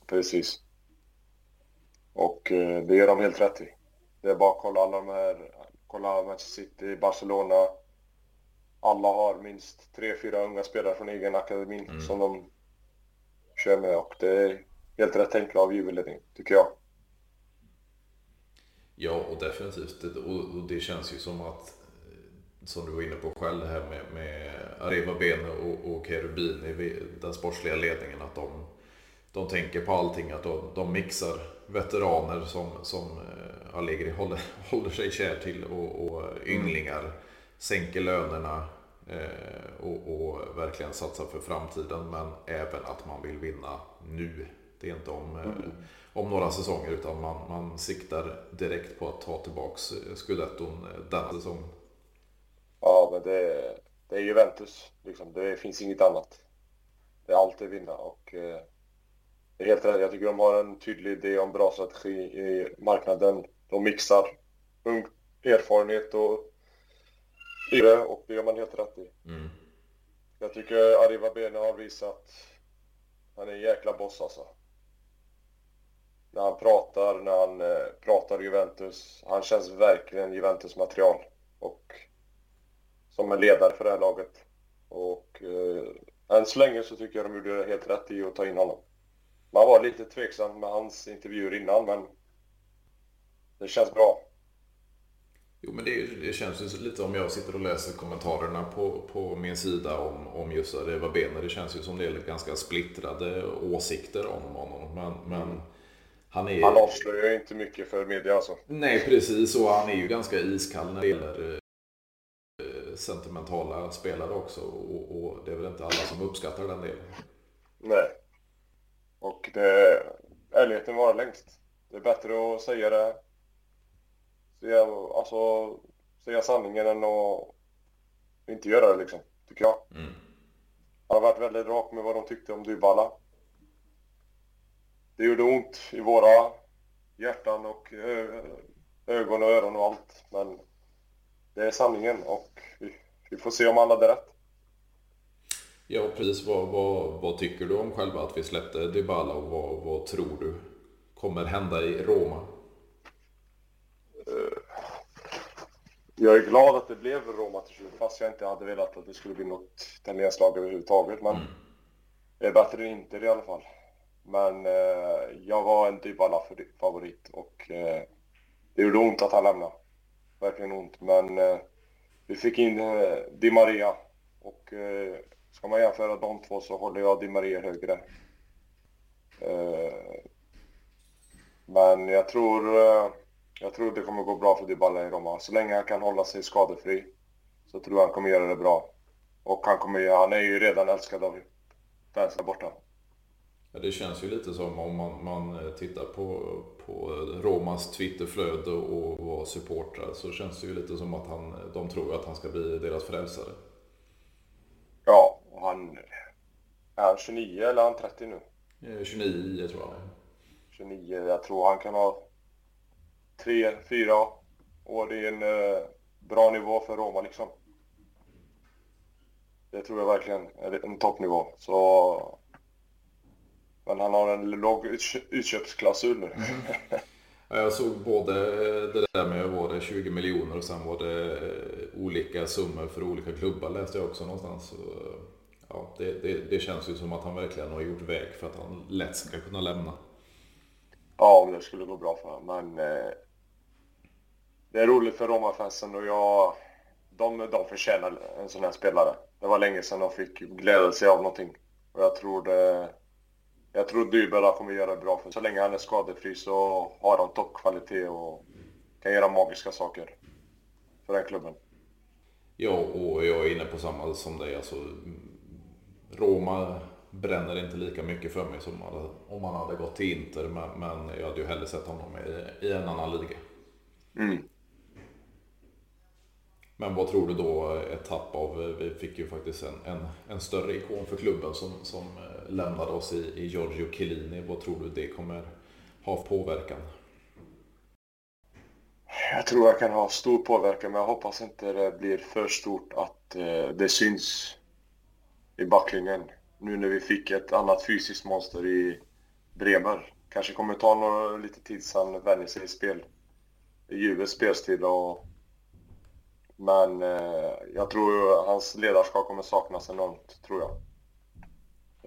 Precis. Och eh, det gör de helt rätt i. Det är bara att kolla alla de här, kolla Manchester City, Barcelona. Alla har minst tre, fyra unga spelare från egen akademin mm. som de kör med och det är helt rätt tänkt av Juveledning, tycker jag. Ja, och definitivt. Och, det känns ju som att, eh, som du var inne på själv, det här med, med Areva Bene och, och Cherubini, den sportsliga ledningen, att de, de tänker på allting, att de, de mixar veteraner som, som eh, Allegri håller, håller sig kär till och, och ynglingar, sänker lönerna eh, och, och, verkligen satsar för framtiden, men även att man vill vinna nu. Det är inte om mm om några säsonger utan man, man siktar direkt på att ta tillbaks eh, scudetton eh, denna säsong. Ja, men det, det är Juventus. Liksom. Det finns inget annat. Det är alltid vinna och eh, det är helt rätt. Jag tycker de har en tydlig idé om bra strategi i marknaden. De mixar ung erfarenhet och yre och det gör man helt rätt i. Mm. Jag tycker Arriva Bene har visat han är en jäkla boss alltså när han pratar, när han eh, pratar Juventus. Han känns verkligen Juventus-material. Och som en ledare för det här laget. Och eh, än så länge så tycker jag de gjorde helt rätt i att ta in honom. Man var lite tveksam med hans intervjuer innan, men det känns bra. Jo, men det, det känns ju lite om jag sitter och läser kommentarerna på, på min sida om, om just Reva Bene. Det känns ju som det är ganska splittrade åsikter om honom. Men, men mm. Han, är... han avslöjar inte mycket för media alltså. Nej, precis. Och han är ju ganska iskall när det gäller eh, sentimentala spelare också. Och, och, det är väl inte alla som uppskattar den delen. Nej. Och det... Ärligheten var längst. Det är bättre att säga det. Säga, alltså, säga sanningen än att inte göra det liksom, tycker jag. Mm. Han har varit väldigt rak med vad de tyckte om Dybala det gjorde ont i våra hjärtan och ögon och öron och allt. Men det är sanningen och vi, vi får se om alla hade rätt. Ja, precis. Vad, vad, vad, tycker du om själva att vi släppte Dybala och vad, vad tror du kommer hända i Roma? Eh, jag är glad att det blev Roma till slut, fast jag inte hade velat att det skulle bli något italienskt lag överhuvudtaget. Men mm. det är bättre än inte i alla fall. Men eh, jag var en typ Dybala-favorit och eh, det gjorde ont att han lämnade. Verkligen ont. Men eh, vi fick in eh, Di Maria och eh, ska man jämföra de två så håller jag Di Maria högre. Eh, men jag tror, eh, jag tror det kommer gå bra för Dybala i Roma. Så länge han kan hålla sig skadefri så tror jag han kommer göra det bra. Och han, kommer, han är ju redan älskad av fansen borta. Ja, det känns ju lite som om man, man eh, tittar på, på Romas Twitterflöde och var supportrar så känns det ju lite som att han, de tror att han ska bli deras frälsare. Är han 29 eller är han 30 nu? 29 tror jag. 29. Jag tror han kan ha 3-4 år i en eh, bra nivå för Roma liksom. Det tror jag verkligen är en toppnivå. Så... Men han har en låg utköpsklausul nu. Ja, jag såg både det där med var det 20 miljoner och sen var det eh, olika summor för olika klubbar läste jag också någonstans. Så, ja, det, det, det, känns ju som att han verkligen har gjort väg för att han lätt ska kunna lämna. Ja, om det skulle gå bra för honom. Men eh, det är roligt för Roma-fansen och jag, de, de förtjänar en sån här spelare. Det var länge sedan de fick glädja sig av någonting. Och jag tror det... Jag tror Dybala kommer göra det bra för så länge han är skadefri så har han toppkvalitet och kan göra magiska saker för den klubben. Ja, och jag är inne på samma som dig. Alltså, Roma bränner inte lika mycket för mig som om han hade gått till Inter. Men, men jag hade ju hellre sett honom i, i en annan liga. Mm. Men vad tror du då ett tapp av, vi fick ju faktiskt en, en, en större ikon för klubben som, som lämnade oss i, i Giorgio Chiellini. Vad tror du det kommer ha påverkan? Jag tror jag kan ha stor påverkan men jag hoppas inte det blir för stort att eh, det syns i backlinjen. Nu när vi fick ett annat fysiskt monster i Bremer. Kanske kommer ta några, lite tid sen vänjer sig i spel. I Juves spelstil och men eh, jag tror hans ledarskap kommer saknas enormt, tror jag.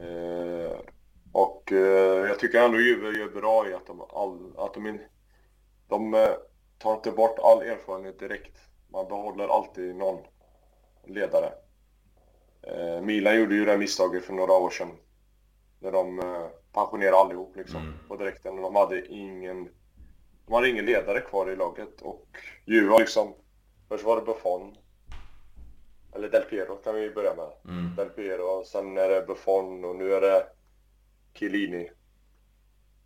Eh, och eh, jag tycker ändå Juve gör bra i att de, all, att de, in, de eh, tar inte bort all erfarenhet direkt. Man behåller alltid någon ledare. Eh, Milan gjorde ju det misstaget för några år sedan. När de pensionerade allihop liksom, mm. på direkten. De hade ingen de hade ingen ledare kvar i laget och Juve liksom Först var det Buffon. Eller Del Piero kan vi börja med. Mm. Del Piero, sen är det Buffon och nu är det Chiellini.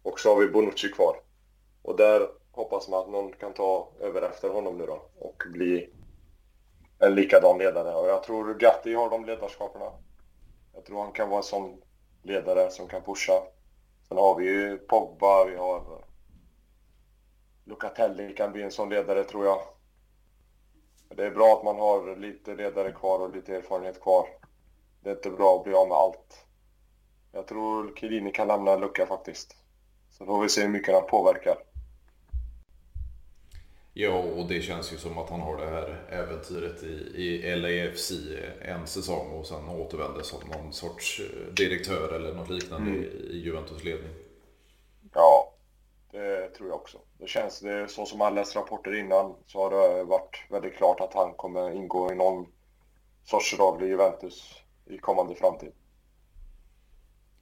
Och så har vi Bonucci kvar. Och där hoppas man att någon kan ta över efter honom nu då och bli en likadan ledare. Och jag tror Gatti har de ledarskaperna. Jag tror han kan vara en sån ledare som kan pusha. Sen har vi ju Pogba, vi har Lucatelli kan bli en sån ledare tror jag. Det är bra att man har lite ledare kvar och lite erfarenhet kvar. Det är inte bra att bli av med allt. Jag tror Chiellini kan lämna en lucka faktiskt. Så får vi se hur mycket han påverkar. Ja, och det känns ju som att han har det här äventyret i, i LAFC en säsong och sen återvänder som någon sorts direktör eller något liknande mm. i Juventus ledning. Ja, det tror jag också. Det känns, det så som man läst rapporter innan så har det varit väldigt klart att han kommer ingå i någon sorts roll i Juventus i kommande framtid.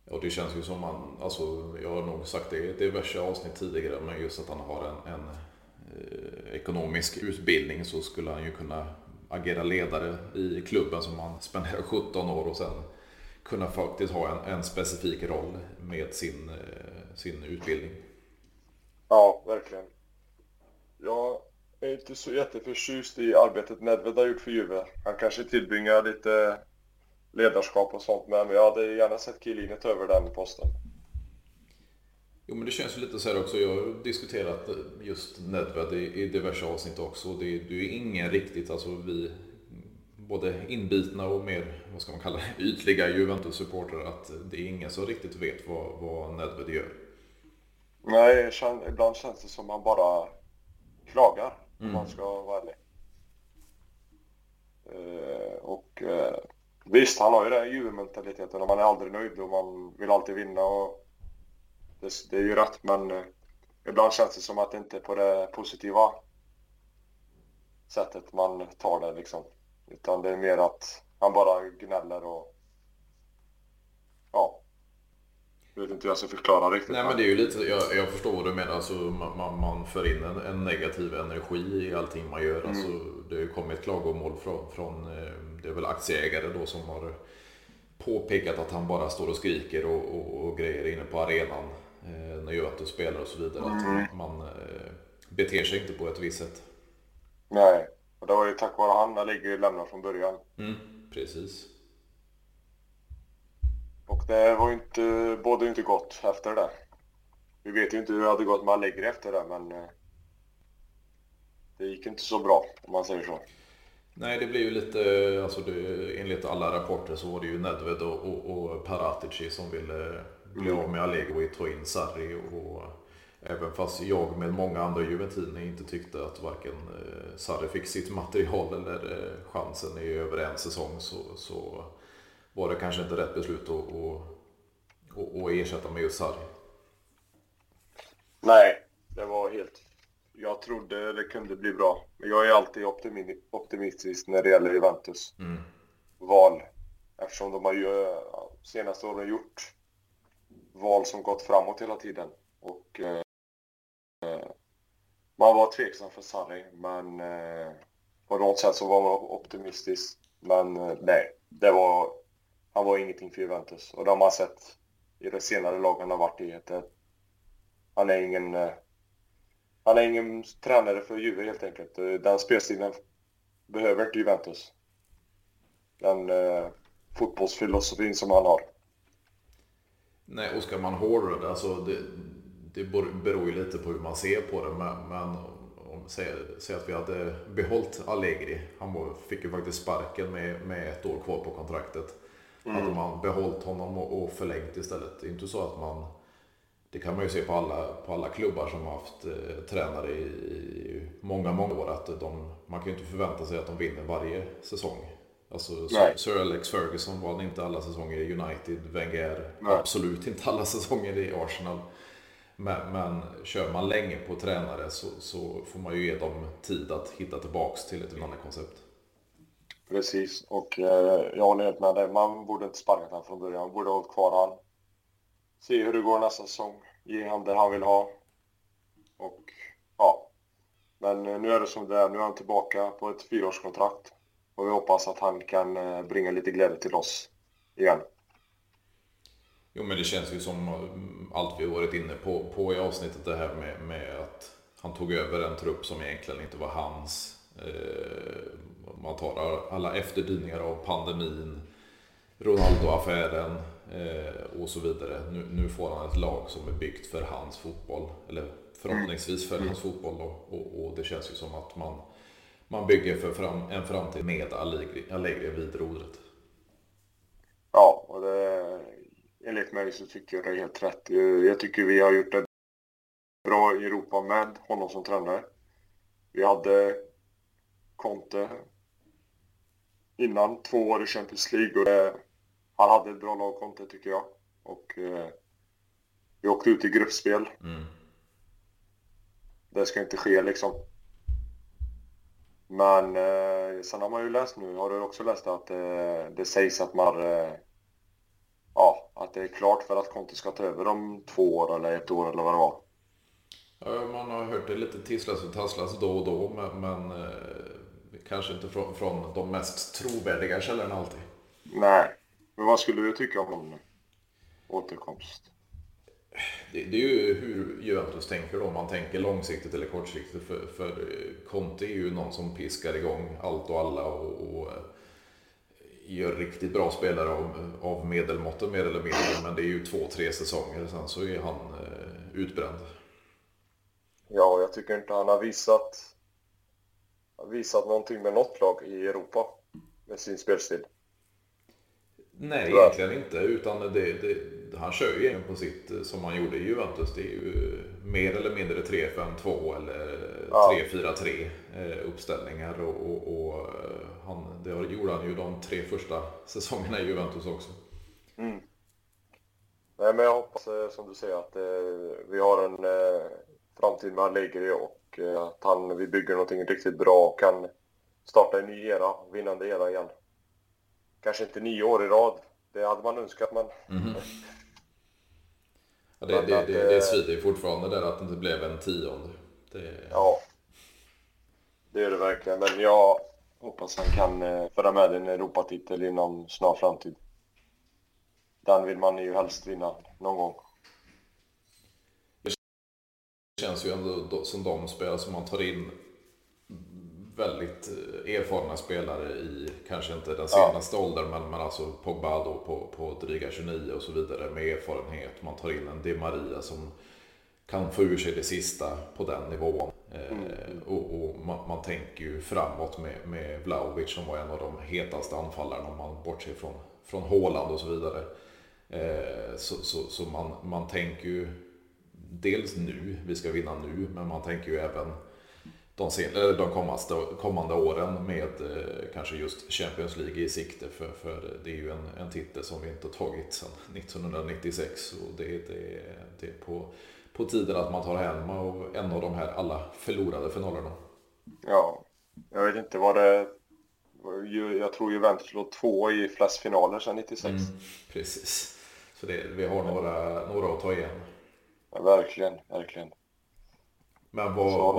Och det känns ju som man, alltså jag har nog sagt det i diverse avsnitt tidigare, men just att han har en, en eh, ekonomisk utbildning så skulle han ju kunna agera ledare i klubben som han spenderar 17 år och sen kunna faktiskt ha en, en specifik roll med sin, eh, sin utbildning. Ja, verkligen. Jag är inte så jätteförtjust i arbetet Nedved har gjort för Juve. Han kanske tillbringar lite ledarskap och sånt med, men jag hade gärna sett Chiellini ta över den posten. Jo men det känns ju lite så här också. Jag har diskuterat just Nedved i, i diverse avsnitt också. Det, du är ingen riktigt, alltså vi både inbitna och mer, vad ska man kalla det, ytliga Juventus-supportrar att det är ingen som riktigt vet vad, vad Nedved gör. Nej, ibland känns det som man bara klagar, mm. om man ska vara ärlig. Eh, och eh, visst, han har ju den Juve-mentaliteten och man är aldrig nöjd och man vill alltid vinna och det, det är ju rätt men eh, ibland känns det som att det inte är på det positiva sättet man tar det liksom. Utan det är mer att han bara gnäller och ja, vet inte hur jag ska förklara riktigt. Nej men det är ju lite, jag, jag förstår vad du menar. Alltså, man, man för in en, en, negativ energi i allting man gör. Mm. Alltså, det har ju kommit klagomål från, från, eh, det är väl aktieägare då som har påpekat att han bara står och skriker och, och, och grejer inne på arenan eh, när Juventus spelar och så vidare. Mm. Att man eh, beter sig inte på ett visst sätt. Nej, och det var ju tack vare han Allegri lämnade från början. Mm, precis. Och det var ju inte, både inte gott efter det. Vi vet ju inte hur det hade gått med Allegri efter det, men eh, det gick inte så bra om man säger så. Nej, det blir ju lite, alltså det, enligt alla rapporter så var det ju Nedved och, och, och Paratici som ville eh, bli av med Allegri och ta in Sarri. Och, eh, även fast jag med många andra juventiner inte tyckte att varken eh, Sarri fick sitt material eller eh, chansen i över en säsong så, så var det kanske inte rätt beslut att, att, att ersätta med just Sarri. Nej, det var helt... Jag trodde det kunde bli bra. Men jag är alltid optimistisk när det gäller Juventus mm. val. Eftersom de har ju senaste åren gjort val som gått framåt hela tiden. Och eh, man var tveksam för Sarri, men eh, på något sätt så var man optimistisk. Men eh, nej, det var, han var ingenting för Juventus. Och det har man sett i det senare lag han har varit i. Att, eh, han är ingen eh, han är ingen tränare för Juve helt enkelt. Eh, den spelstilen behöver inte Juventus. Den eh, fotbollsfilosofin som han har. Nej, och ska man hårdra det, alltså det, det beror ju lite på hur man ser på det. Men, men om säg att vi hade behållit Allegri. Han fick ju faktiskt sparken med, med ett år kvar på kontraktet. Mm. Hade man behållit honom och, och förlängt istället. Det är inte så att man det kan man ju se på alla, på alla klubbar som har haft eh, tränare i, i, många, många år. Att de, man kan ju inte förvänta sig att de vinner varje säsong. Alltså, Sir Alex Ferguson vann inte alla säsonger i United. Wenger Nej. absolut inte alla säsonger i Arsenal. Men, men kör man länge på tränare så, så, får man ju ge dem tid att hitta tillbaks till ett vinnande koncept. Precis, och eh, jag håller helt med dig. Man borde inte sparkat honom från början. Man borde ha hållit kvar honom se hur det går nästa säsong. Ge honom det han vill ha. Och ja. Men eh, nu är det som det är. Nu är han tillbaka på ett fyraårskontrakt. Och vi hoppas att han kan eh, bringa lite glädje till oss igen. Jo men det känns ju som eh, allt vi varit inne på, på i avsnittet det här med, med att han tog över en trupp som egentligen inte var hans. Eh, man tar alla efterdyningar av pandemin, Ronaldo-affären, Eh, och så vidare. Nu, nu, får han ett lag som är byggt för hans fotboll. Eller förhoppningsvis för hans fotboll. Och, och, och det känns ju som att man, man bygger för fram, en framtid med Allegri, Allegri vid rodret. Ja, och det, enligt mig så tycker jag det är helt rätt. Jag tycker vi har gjort det bra i Europa med honom som tränare. Vi hade Conte innan, två år i Champions League och det han hade ett bra lag Conte tycker jag. Och eh, vi åkte ut i gruppspel. Mm. Det ska inte ske liksom. Men eh, sen har man ju läst nu, har du också läst att eh, det sägs att man eh, ja, att det är klart för att Conte ska ta över om två år eller ett år eller vad det var. Ja, man har hört det lite tisslas och tasslas då och då men, men eh, kanske inte från, från de mest trovärdiga källorna alltid. Nej, men vad skulle du tycka om återkomst? Det, det, är ju hur Juventus tänker då, om man tänker långsiktigt eller kortsiktigt. För, för Conte är ju någon som piskar igång allt och alla och, och gör riktigt bra spelare av, av medelmåtten mer eller mindre. Men det är ju två, tre säsonger, sen så är han eh, utbränd. Ja, jag tycker inte han har visat, visat någonting med något lag i Europa med sin spelstil. Nej, Tror egentligen inte. Utan det, det, han kör ju på sitt eh, som han gjorde i Juventus. Det är ju mer eller mindre 3-5-2 eller ja. 3-4-3 eh, uppställningar. Och, och, och, eh, han, det gjorde han ju de tre första säsongerna i Juventus också. Mm. Nej, men jag hoppas som du säger att vi har en framtid med Allegri och att han, vi bygger någonting riktigt bra och kan starta en ny era, vinnande era igen kanske inte nio år i rad. Det hade man önskat men... Mm. Ja, det, det, det, det, det svider ju fortfarande där att det inte blev en tionde. Det... Ja. Det är det verkligen. Men jag hoppas han kan eh, föra med en Europatitel inom snar framtid. Den vill man ju helst vinna någon gång. Känns ju ändå som de spelare som man tar in väldigt eh, erfarna spelare i kanske inte den senaste ja. åldern, men, men alltså Pogba då på, på dryga 29 och så vidare med erfarenhet. Man tar in en Di Maria som kan få ur sig det sista på den nivån. Eh, mm. och, och man, man, tänker ju framåt med, med Vlahovic som var en av de hetaste anfallarna om man bortser från, från Håland och så vidare. Eh, så så, så man, man tänker ju dels nu, vi ska vinna nu, men man tänker ju även de, sen, de kommande, kommande åren med eh, kanske just Champions League i sikte. För, för det är ju en, en titel som vi inte har tagit sedan 1996 och det, det, det är på, på tiden att man tar hem av en av de här alla förlorade finalerna. Ja, jag vet inte vad det... Jag tror Juventus låg två i flest finaler sedan 96. Mm, precis. Så det, vi har några, några att ta igen. Ja, verkligen, verkligen. Men vad,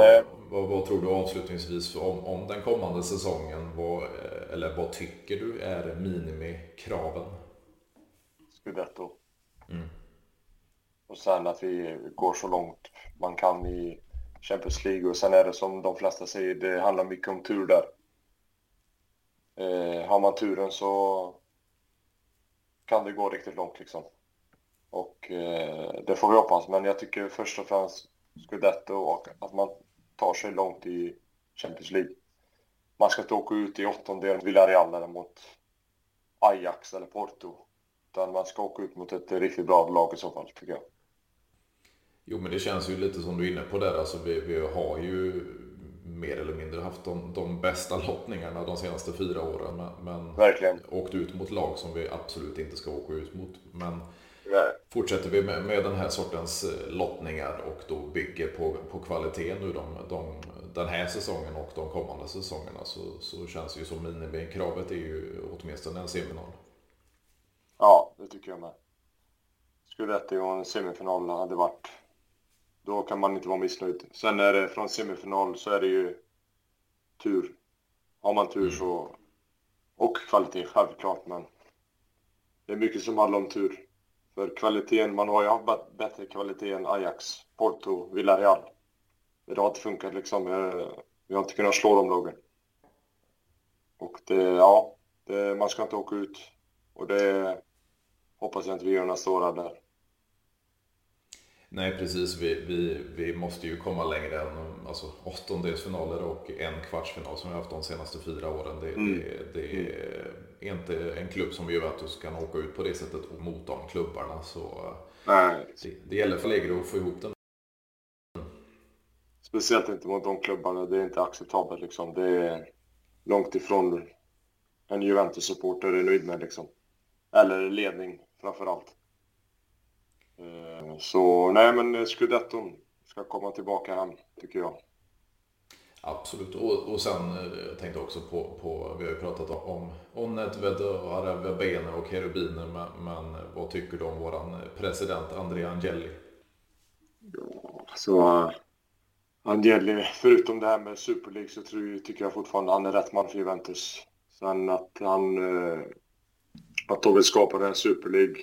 vad, vad, tror du avslutningsvis om, om den kommande säsongen? Vad, eller vad tycker du är minimikraven? Scudetto. Mm. Och sen att vi går så långt man kan i Champions League. Och sen är det som de flesta säger, det handlar mycket om tur där. Eh, har man turen så kan det gå riktigt långt liksom. Eh, det får vi hoppas, men jag tycker först och främst Scudetto och att man tar sig långt i Champions League. Man ska inte åka ut i åttondelen Villarreal eller mot Ajax eller Porto. Utan man ska åka ut mot ett riktigt bra lag i så fall, tycker jag. Jo, men det känns ju lite som du är inne på där. Alltså, vi, vi har ju mer eller mindre haft de, de bästa lottningarna de senaste fyra åren. Men, men Verkligen. åkt ut mot lag som vi absolut inte ska åka ut mot. Men Nej. fortsätter vi med, med den här sortens eh, lottningar och då bygger på, på kvaliteten nu de, de, den här säsongen och de kommande säsongerna så, så känns det ju som minimikravet är ju åtminstone en semifinal. Ja, det tycker jag med. Skulle detta och en semifinal hade varit då kan man inte vara missnöjd. Sen är det från semifinal så är det ju tur. Har man tur mm. så... Och kvalitet självklart, men det är mycket som handlar om tur. För kvaliteten, man har ju haft bättre kvalitet än Ajax, Porto, Villarreal. Det har inte funkat liksom. Eh, vi har inte kunnat slå de lagen. Och det, ja, det, man ska inte åka ut. Och det hoppas jag inte vi gör nästa år där. Nej, precis. Vi, vi, vi måste ju komma längre än alltså, åttondelsfinaler och en kvartsfinal som vi har haft de senaste fyra åren. Det, mm. det, det är inte en klubb som Juventus kan åka ut på det sättet mot de klubbarna. Så Nej. Det, det gäller för Legro att få ihop den. Speciellt inte mot de klubbarna. Det är inte acceptabelt liksom. Det är långt ifrån en Juventus-supporter är nöjd med liksom. Eller ledning framför allt. Eh, så nej, men Scudetton ska komma tillbaka hem, tycker jag. Absolut, och, och sen eh, jag tänkte också på, på vi har ju pratat om Onnet, Arabia och Kerubiner, men, men vad tycker du om våran president Andrea Angeli? Ja, så Angeli, förutom det här med Super League så tror, tycker jag fortfarande han är rätt man för Juventus. Sen att han, eh, att de vill skapa den Super League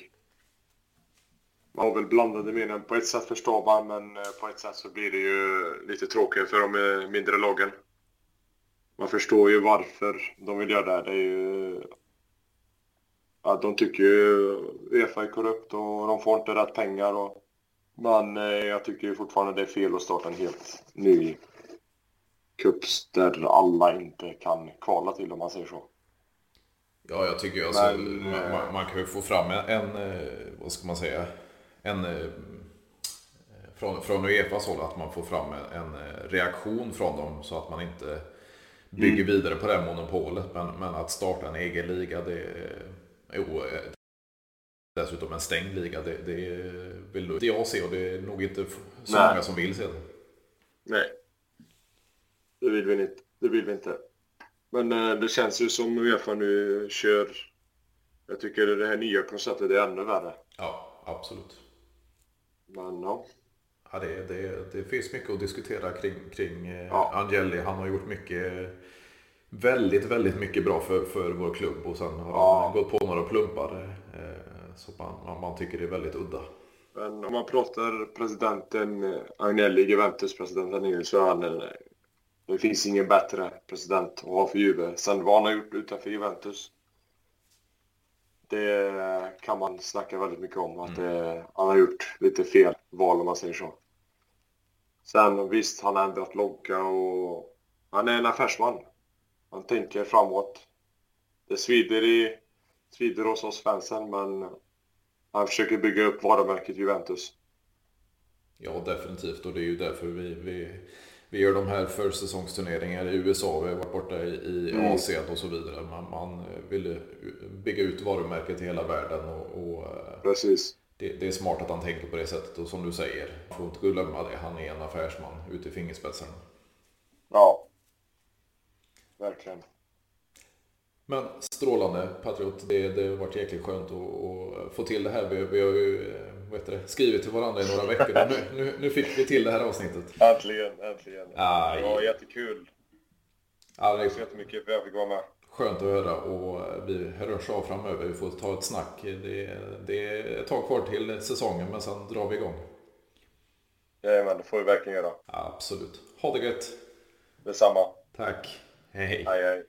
har väl blandade meningar. På ett sätt förstår man, men eh, på ett sätt så blir det ju lite tråkigt för de mindre lagen. Man förstår ju varför de vill göra det. Det är ju... Ja, de tycker ju Uefa är korrupt och de får inte rätt pengar. Och... Men eh, jag tycker ju fortfarande det är fel att starta en helt ny cup där alla inte kan kvala till om man säger så. Ja, jag tycker alltså, Men, man, man, man, kan ju få fram en, en, eh, vad ska man säga, en eh, från, från Uefas håll att man får fram en, en, eh, reaktion från dem så att man inte bygger mm. vidare på det monopolet. Men, men att starta en egen liga, det är jo, dessutom en stängd liga, det, det vill inte jag se och det är nog inte så Nej. många som vill se det. Nej, det vill vi inte. Det vill vi inte. Men eh, det känns ju som Uefa nu kör. Jag tycker det här nya konceptet är ännu värre. Ja, absolut. Men ja. Ja, det, det, det finns mycket att diskutera kring, kring eh, ja. Angeli. Han har gjort mycket, väldigt, väldigt mycket bra för, för vår klubb och sen har ja. han gått på några plumpar eh, så man, man tycker det är väldigt udda. Men om man pratar presidenten Agnelli, Juventus-presidenten nu, så är han en Det finns ingen bättre president att ha för Juve. Sen vad han har gjort utanför Juventus. Det kan man snacka väldigt mycket om. Att det, han har gjort lite fel val om man säger så. Sen visst, han har ändrat logga och han är en affärsman. Han tänker framåt. Det svider, i, svider hos oss fansen men han försöker bygga upp varumärket Juventus. Ja, definitivt. Och det är ju därför vi, vi, vi gör de här försäsongsturneringar i USA. Vi har varit borta i, Mm. Asien och så vidare. Man, man vill bygga ut varumärket i hela världen. Och, och eh, Precis. det, det är smart att han tänker på det sättet. Och som du säger, får inte glömma det. Han är en affärsman ute i fingerspetsarna. Ja. Verkligen. Men strålande Patriot. Det, det har varit jäkligt skönt att, att få till det här. Vi, vi har ju eh, det, skrivit till varandra i några veckor. Nu, nu, nu fick vi till det här avsnittet. Äntligen, äntligen. Aj. Det var jättekul. Är Tack så jättemycket för att jag fick vara med. skönt att höra och vi hörs av framöver. Vi får ta ett snack. Det, det är ett tag kvar till säsongen men sen drar vi igång. Jajamän, det får vi verkligen göra. Absolut. Ha det gött. Detsamma. Tack. Hej. Hej, hej.